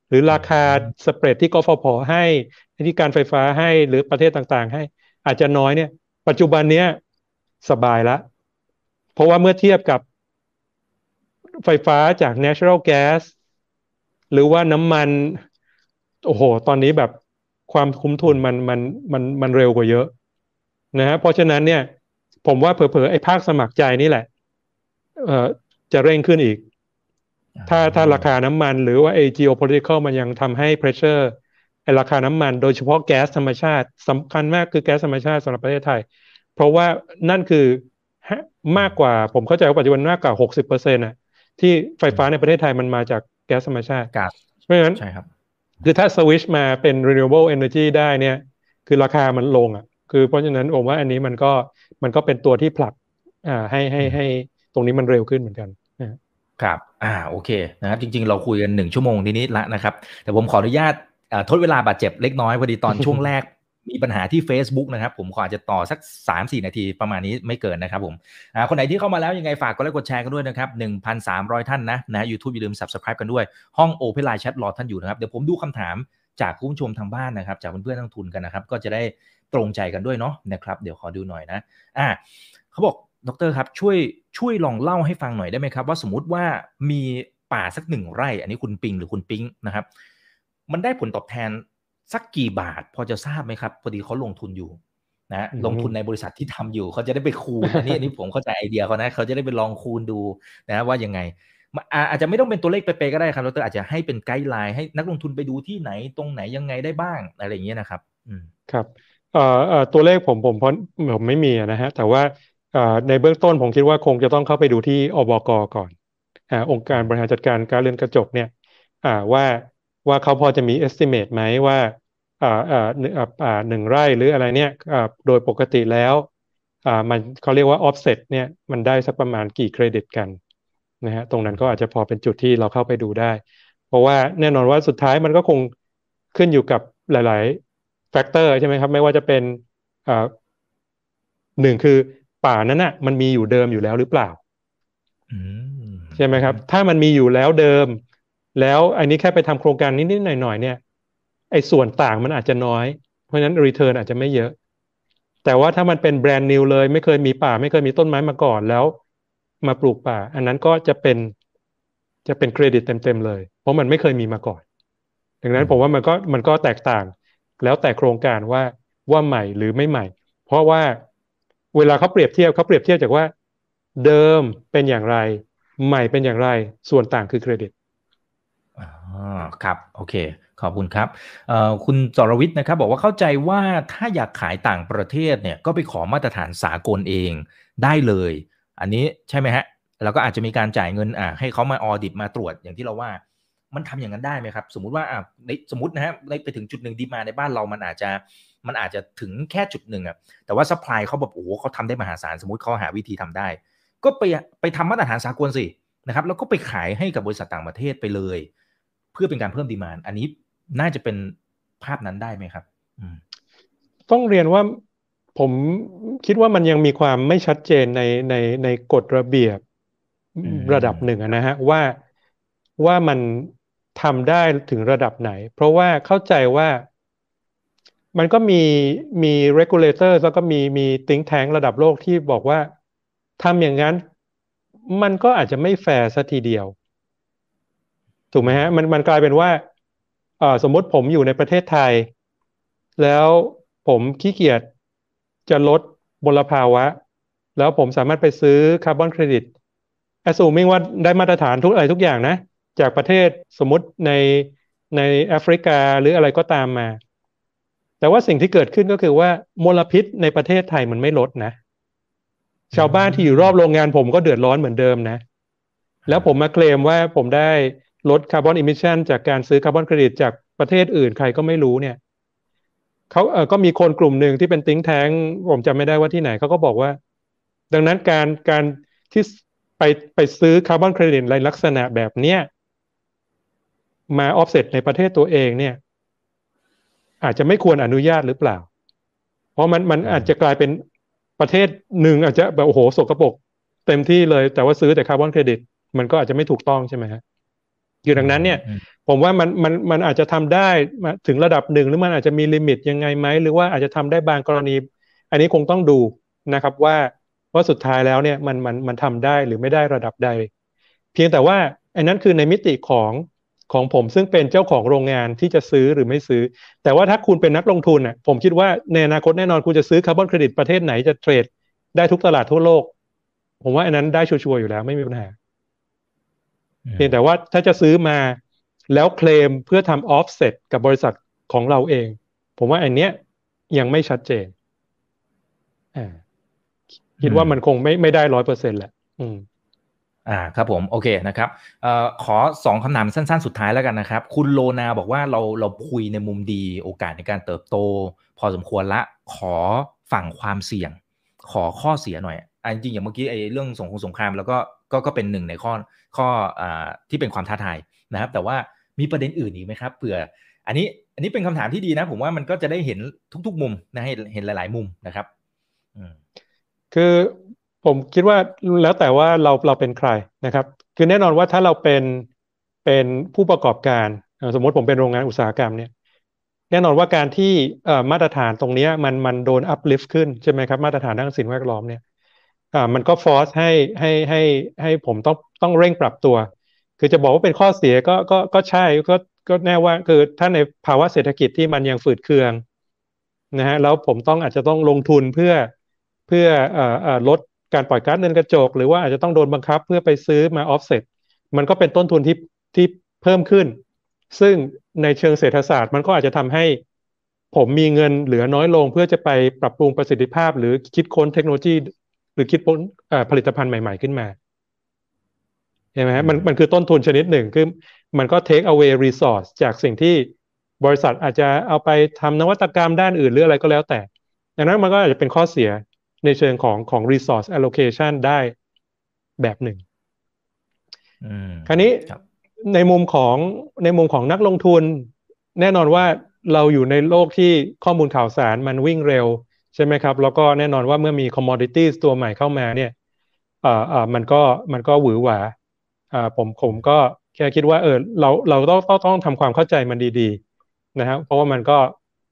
หรือราคาสเปรดที่กฟผให้ที่การไฟฟ้าให้หรือประเทศต่างๆ ให้ อาจจะน้อยเนี่ย ปัจจุบันเนี้ยสบายละ เพราะว่าเมื่อเทียบกับไฟฟ้าจาก natural gas หรือว่าน้ำมัน โอ้โห ตอนนี้แบบความคุ้มทุนมันมันมันมันเร็วกว่าเยอะนะฮะเพราะฉะนั้นเนี่ย ผมว่าเผลอๆไอ้ภาคสมัครใจนี่แหละ เอ่อจะเร่งขึ้นอีก ถ้าถ้าราคาน้ำมันหรือว่าไอ้ geopolitical มันยังทำให้ pressure ไอ้ราคาน้ำมันโดยเฉพาะแก๊สธรรมชาติสำคัญมากคือแก๊สธรรมชาติสำหรับประเทศไทย เพราะว่านั่นคือมากกว่าผมเข้าใจว่าปัจจุบันมากกว่าหกสิบเปอร์เซ็นต์ะที่ไฟฟ้าในประเทศไทยมันมาจากแก๊สธรรมชาติก๊สเพราะฉะนั้นใช่ครับ คือถ้าสวิชมาเป็น renewable energy ได้เนี่ย คือราคามันลงอะ คือเพราะฉะนั้นผมว่าอันนี้มันก็มันก็เป็นตัวที่ผลักอ่าให้ให้ให้ตรงนี้มันเร็วขึ้นเหมือนกันครับ อ่า โอเค นะครับ จริง ๆ เราคุยกันหนึ่งชั่วโมงทีนี้ละนะครับ แต่ผมขออนุญาตทดเวลาบาดเจ็บเล็กน้อยพอดีตอนช่วงแรก มีปัญหาที่ Facebook นะครับผมขออาจจะต่อสัก 3-4 นาทีประมาณนี้ไม่เกินนะครับผมคนไหนที่เข้ามาแล้วยังไงฝากกดไลค์กดแชร์กันด้วยนะครับ 1,300 ท่านนะนะยูทูบอย่าลืม Subscribe กันด้วยห้องโอเพนไลน์แชทรอท่านอยู่นะครับ เดี๋ยวผมดูคำถามจากผู้ชมทางบ้านนะครับ จากเพื่อนๆนักทุนกันนะครับ ก็จะได้ตรงใจกันด้วยเนาะนะครับ เดี๋ยวขอดูหน่อยนะอ่าเขาบอกดรครับช่วยช่วยลองเล่าให้ฟังหน่อยได้ไหมครับ ว่าสมมติว่ามีป่าสักหนึ่งไร่ อันนี้คุณปิงหรือคุณปิงนะครับ มันได้ผลตอบแทน สักกี่บาทพอจะทราบไหมครับ พอดีเขาลงทุนอยู่นะลงทุนในบริษัทที่ทำอยู่เขาจะได้ไปคูณอันนี้อันนี้ผมเข้าใจไอเดียเขานะเขาจะได้ไปลองคูณดูนะว่ายังไง อาจจะไม่ต้องเป็นตัวเลขเป๊ะๆก็ได้ครับเราอาจจะให้เป็นไกด์ไลน์ให้นักลงทุนไปดูที่ไหนตรงไหนยังไงได้บ้างอะไรอย่างเงี้ยนะครับอืมครับเอ่อตัวเลขผมผมเพราะผมไม่มีนะฮะแต่ว่าในเบื้องต้นผมคิดว่าคงจะต้องเข้าไปดูที่อบกก่อนอองค์การบริหารจัดการการเรือนกระจกเนี่ยว่า ว่าเขาพอจะมี estimate ไหมว่าอ่าอ่าอ่าหนึ่งไร่หรืออะไรเนี่ยอ่าโดยปกติแล้วอ่ามันเขาเรียกว่า offset เนี่ยมันได้สักประมาณกี่เครดิตกันนะฮะตรงนั้นก็อาจจะพอเป็นจุดที่เราเข้าไปดูได้ เพราะว่าแน่นอนว่าสุดท้ายมันก็คงขึ้นอยู่กับหลาย ๆ factor ใช่ไหมครับ ไม่ว่าจะเป็นอ่าหนึ่งคือป่านั้นน่ะมันมีอยู่เดิมอยู่แล้วหรือเปล่าใช่ไหมครับ ถ้ามันมีอยู่แล้วเดิม แล้วอันนี้แค่ไปทำโครงการนิดๆหน่อยๆเนี่ยไอ้ส่วนต่างมันอาจจะน้อย เพราะฉะนั้น return อาจจะไม่เยอะ แต่ว่าถ้ามันเป็น brand new เลย ไม่เคยมีป่า ไม่เคยมีต้นไม้มาก่อนแล้ว มาปลูกป่า อันนั้นก็จะเป็นจะเป็นเครดิตเต็มๆเลย เพราะมันไม่เคยมีมาก่อน ดังนั้นผมว่ามันก็มันก็แตกต่าง แล้วแต่โครงการว่าว่าใหม่หรือไม่ใหม่ เพราะว่าเวลาเขาเปรียบเทียบเขาเปรียบเทียบจากว่า เดิมเป็นอย่างไร ใหม่เป็นอย่างไร ส่วนต่างคือเครดิต อ๋อครับ โอเค ขอบคุณครับคุณจรวิทย์นะครับ บอกว่าเข้าใจว่าถ้าอยากขายต่างประเทศเนี่ยก็ไปขอมาตรฐานสากลเองได้เลย อันนี้ใช่ไหมฮะ แล้วก็อาจจะมีการจ่ายเงินอ่าให้เขามา audit มาตรวจอย่างที่เราว่ามันทำอย่างนั้นได้ไหมครับ สมมุติว่าอ่าในสมมตินะฮะไปถึงจุดหนึ่ง demand ในบ้านเรามันอาจจะมันอาจจะถึงแค่จุดหนึ่งอะแต่ว่า supply เขาแบบโอ้โหเขาทำได้มหาศาลสมมติเขาหาวิธีทำได้ ก็ไปไปทำมาตรฐานสากลสินะครับแล้วก็ไปขายให้กับบริษัทต่างประเทศไปเลย เพื่อเป็นการเพิ่ม demand อันนี้น่าจะเป็นภาพนั้นได้ไหมครับต้องเรียนว่าผมคิดว่ามันยังมีความไม่ชัดเจนในในในกฎระเบียบระดับหนึ่งนะฮะว่าว่ามันทำได้ถึงระดับไหน เพราะว่าเข้าใจว่ามันก็มีมี regulator แล้วก็มีมี think tank ระดับโลกที่บอกว่าทำอย่างนั้น มันก็อาจจะไม่แฟร์สัทีเดียว ถูกไหมฮะมันมันกลายเป็นว่าอสมมติผมอยู่ในประเทศไทย แล้วผมขี้เกียจจะลดมลภาวะ แล้วผมสามารถไปซื้อคาร์บอนเครดิตแอสซูมิงว่าได้มาตรฐานทุกอะไรทุกอย่างนะ จากประเทศสมมติในในแอฟริกาหรืออะไรก็ตามมา แต่ว่าสิ่งที่เกิดขึ้นก็คือว่ามลพิษในประเทศไทยมันไม่ลดนะ ชาวบ้านที่อยู่รอบโรงงานผมก็เดือดร้อนเหมือนเดิมนะ แล้วผมมาเคลมว่าผมได้ ลด carbon emission จากการซื้อคาร์บอนเครดิตจากประเทศอื่นใครก็ไม่รู้เนี่ยเขาเออก็มีคนกลุ่มหนึ่งที่เป็น think tank ผมจำไม่ได้ว่าที่ไหนเขาก็บอกว่า ดังนั้นการการที่ไปไปซื้อคาร์บอนเครดิตในลักษณะแบบเนี้ยมาออฟเซ็ตในประเทศตัวเองเนี่ย อาจจะไม่ควรอนุญาตหรือเปล่า เพราะมันมันอาจจะกลายเป็นประเทศหนึ่งอาจจะแบบโอ้โหสกปรกเต็มที่เลยแต่ว่าซื้อแต่คาร์บอนเครดิต มันก็อาจจะไม่ถูกต้องใช่ไหมฮะ อยู่ดังนั้นเนี่ยผมว่ามันมันมันอาจจะทำได้ถึงระดับหนึ่งหรือมันอาจจะมี limit ยังไงไหมหรือว่าอาจจะทำได้บางกรณี อันนี้คงต้องดูนะครับว่าว่าสุดท้ายแล้วเนี่ยมันมันมันทำได้หรือไม่ได้ระดับใด เพียงแต่ว่าอันนั้นคือในมิติของของผมซึ่งเป็นเจ้าของโรงงานที่จะซื้อหรือไม่ซื้อ แต่ว่าถ้าคุณเป็นนักลงทุนอะผมคิดว่าในอนาคตแน่นอนคุณจะซื้อคาร์บอนเครดิตประเทศไหนจะ trade ได้ทุกตลาดทั่วโลก ผมว่าอันนั้นได้ชัวร์ๆอยู่แล้วไม่มีปัญหา เพียงแต่ว่าถ้าจะซื้อมาแล้วเคลมเพื่อทำออฟเซ็ตกับบริษัทของเราเอง ผมว่าอันเนี้ยยังไม่ชัดเจนอ่าคิดว่ามันคงไม่ไม่ได้ร้อยเปอร์เซ็นต์แหละอืมอ่าครับผมโอเคนะครับเอ่อขอสองคำถามสั้นๆ สุดท้ายแล้วกันนะครับ คุณโลนาบอกว่าเราเราคุยในมุมดีโอกาสในการเติบโต พอสมควรละขอฝั่งความเสี่ยง ขอข้อเสียหน่อยอันจริงอย่างเมื่อกี้ไอ้เรื่องสงครามสงครามแล้วก็ก็ก็เป็นหนึ่งในข้อ ข้ออที่เป็นความท้าทายนะครับ แต่ว่ามีประเด็นอื่นอีกไหมครับเผื่อ อันนี้อันนี้เป็นคำถามที่ดีนะ ผมว่ามันก็จะได้เห็นทุก ๆ มุมนะให้เห็นหลาย ๆ มุมนะครับคือผมคิดว่าแล้วแต่ว่าเราเราเป็นใครนะครับ คือแน่นอนว่าถ้าเราเป็นเป็นผู้ประกอบการสมมติผมเป็นโรงงานอุตสาหกรรมเนี่ยแน่นอนว่าการที่มาตรฐานตรงนี้มันมันโดนอัพลิฟต์ขึ้นใช่ไหมครับมาตรฐานด้านสิ่งแวดล้อมเนี่ย อ่ามันก็ฟอร์สให้ให้ให้ให้ผมต้องต้องเร่งปรับตัว คือจะบอกว่าเป็นข้อเสียก็ก็ก็ใช่ก็ก็แน่ว่าคือถ้าในภาวะเศรษฐกิจที่มันยังฝืดเคืองนะฮะแล้วผมต้องอาจจะต้องลงทุนเพื่อเพื่อเอ่อเอ่อลดการปล่อยก๊าซเรือนกระจก หรือว่าอาจจะต้องโดนบังคับเพื่อไปซื้อมาออฟเซ็ตมันก็เป็นต้นทุนที่ที่เพิ่มขึ้น ซึ่งในเชิงเศรษฐศาสตร์มันก็อาจจะทำให้ผมมีเงินเหลือน้อยลงเพื่อจะไปปรับปรุงประสิทธิภาพ หรือคิดค้นเทคโนโลยี หรือคิดค้นผลิตภัณฑ์ใหม่ ๆขึ้นมาใช่ไหมฮะมันมันคือต้นทุนชนิดหนึ่งคือมันก็ take away resource จากสิ่งที่บริษัทอาจจะเอาไปทำนวัตกรรมด้านอื่นหรืออะไรก็แล้วแต่ดังนั้นมันก็อาจจะเป็นข้อเสียในเชิงของของ resource allocation ได้แบบหนึ่งคราวนี้ในมุมของในมุมของนักลงทุน แน่นอนว่าเราอยู่ในโลกที่ข้อมูลข่าวสารมันวิ่งเร็ว ใช่ไหมครับ แล้วก็แน่นอนว่าเมื่อมี commodities ตัวใหม่เข้ามาเนี่ยอ่าอ่ามันก็มันก็หวือหวาอ่าผมผมก็แค่คิดว่าเออเราเราต้องต้องต้องทำความเข้าใจมันดีๆนะครับเพราะว่ามันก็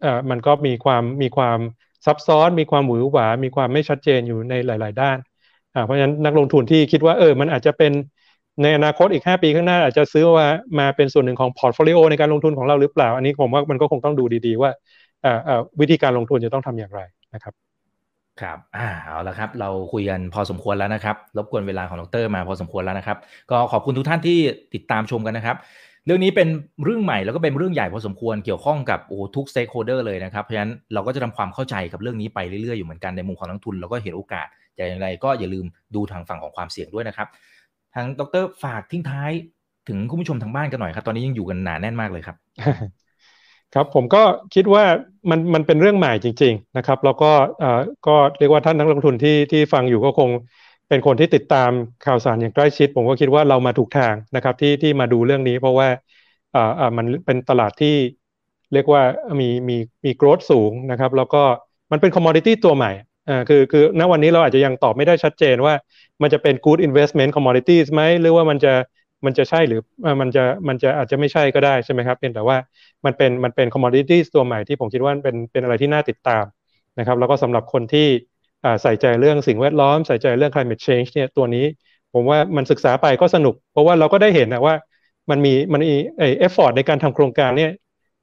เอ่อมันก็มีความมีความซับซ้อน มีความหวือหวา มีความไม่ชัดเจนอยู่ในหลาย ๆ ด้านอ่าเพราะฉะนั้นนักลงทุนที่คิดว่าเออมันอาจจะเป็นในอนาคตอีก 5 ปีข้างหน้าอาจจะซื้อว่ามาเป็นส่วนหนึ่งของ portfolio ในการลงทุนของเราหรือเปล่า อันนี้ผมว่ามันก็คงต้องดูดีๆ ว่าอ่าวิธีการลงทุนจะต้องทำอย่างไร นะครับครับอ่าเอาละครับ เราคุยกันพอสมควรแล้วนะครับ รบกวนเวลาของดร.มาพอสมควรแล้วนะครับ ก็ขอบคุณทุกท่านที่ติดตามชมกันนะครับ เรื่องนี้เป็นเรื่องใหม่แล้วก็เป็นเรื่องใหญ่พอสมควรเกี่ยวข้องกับโอ้ทุกสเต็กโฮเดอร์เลยนะครับ เพราะฉะนั้นเราก็จะทำความเข้าใจกับเรื่องนี้ไปเรื่อยๆอยู่เหมือนกันในมุมของนักทุนแล้วก็เห็นโอกาสแต่อย่างไรก็อย่าลืมดูทางฝั่งของความเสี่ยงด้วยนะครับ ทางดรฝากทิ้งท้ายถึงคุณผู้ชมทางบ้านกันหน่อยครับ ตอนนี้ยังอยู่กันหนาแน่นมากเลยครับ ครับผมก็คิดว่ามันมันเป็นเรื่องใหม่จริง ๆนะครับ แล้วก็เอ่อก็เรียกว่าท่านนักลงทุนที่ที่ฟังอยู่ก็คงเป็นคนที่ติดตามข่าวสารอย่างใกล้ชิด ผมก็คิดว่าเรามาถูกทางนะครับที่ที่มาดูเรื่องนี้ เพราะว่าอ่าอ่ามันเป็นตลาดที่เรียกว่ามีมีมีโกรธสูงนะครับ แล้วก็มันเป็นคอมมอดิตี้ตัวใหม่อ่าคือคือณวันนี้เราอาจจะยังตอบไม่ได้ชัดเจนว่ามันจะเป็น good investment commodities ไหมหรือว่ามันจะ มันจะใช่หรือมันจะมันจะอาจจะไม่ใช่ก็ได้ใช่ไหมครับเพียงแต่ว่ามันเป็นมันเป็น commodities ตัวใหม่ที่ผมคิดว่าเป็นเป็นอะไรที่น่าติดตามนะครับ แล้วก็สำหรับคนที่ใส่ใจเรื่องสิ่งแวดล้อม ใส่ใจเรื่อง climate change เนี่ยตัวนี้ ผมว่ามันศึกษาไปก็สนุก เพราะว่าเราก็ได้เห็นนะว่ามันมีมันมีไอ้ effort ในการทำโครงการเนี่ย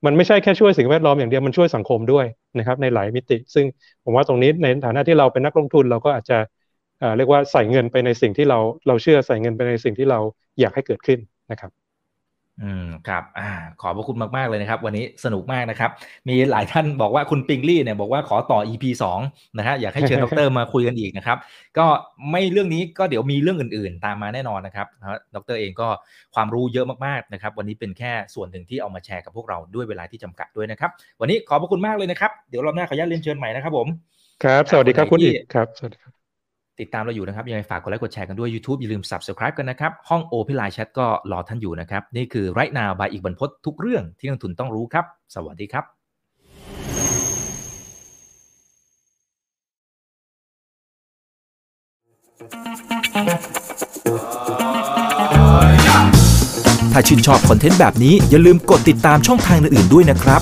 มันไม่ใช่แค่ช่วยสิ่งแวดล้อมอย่างเดียวมันช่วยสังคมด้วยนะครับในหลายมิติ ซึ่งผมว่าตรงนี้ในฐานะที่เราเป็นนักลงทุนเราก็อาจจะ เรียกว่าใส่เงินไปในสิ่งที่เราเราเชื่อใส่เงินไปในสิ่งที่เราอยากให้เกิดขึ้นนะครับอืมครับอ่าขอบพระคุณมากๆเลยนะครับ วันนี้สนุกมากนะครับ มีหลายท่านบอกว่าคุณปิงลี่เนี่ยบอกว่าขอต่อ EP สองนะฮะอยากให้เชิญดรมาคุยกันอีกนะครับ ก็ไม่เรื่องนี้ก็เดี๋ยวมีเรื่องอื่นๆ ตามมาแน่นอนนะครับดรเองก็ความรู้เยอะมากๆนะครับ วันนี้เป็นแค่ส่วนหนึ่งที่เอามาแชร์กับพวกเราด้วยเวลาที่จำกัดด้วยนะครับ วันนี้ขอบพระคุณมากเลยนะครับ เดี๋ยวรอบหน้าขออนุญาตเรียนเชิญใหม่นะครับผม ครับ สวัสดีครับคุณอีกครับสวัสดีครับ ติดตามเราอยู่นะครับ ยังไงฝากกดไลค์กดแชร์กันด้วย YouTube อย่าลืม Subscribe กันนะครับ ห้องโอพนไลน์แชทก็รอท่านอยู่นะครับ นี่คือไรนาวบายอีกบรรพททุกเรื่องที่นักทุนต้องรู้ครับ สวัสดีครับ ถ้าชื่นชอบคอนเทนต์แบบนี้อย่าลืมกดติดตามช่องทางอื่นๆด้วยนะครับ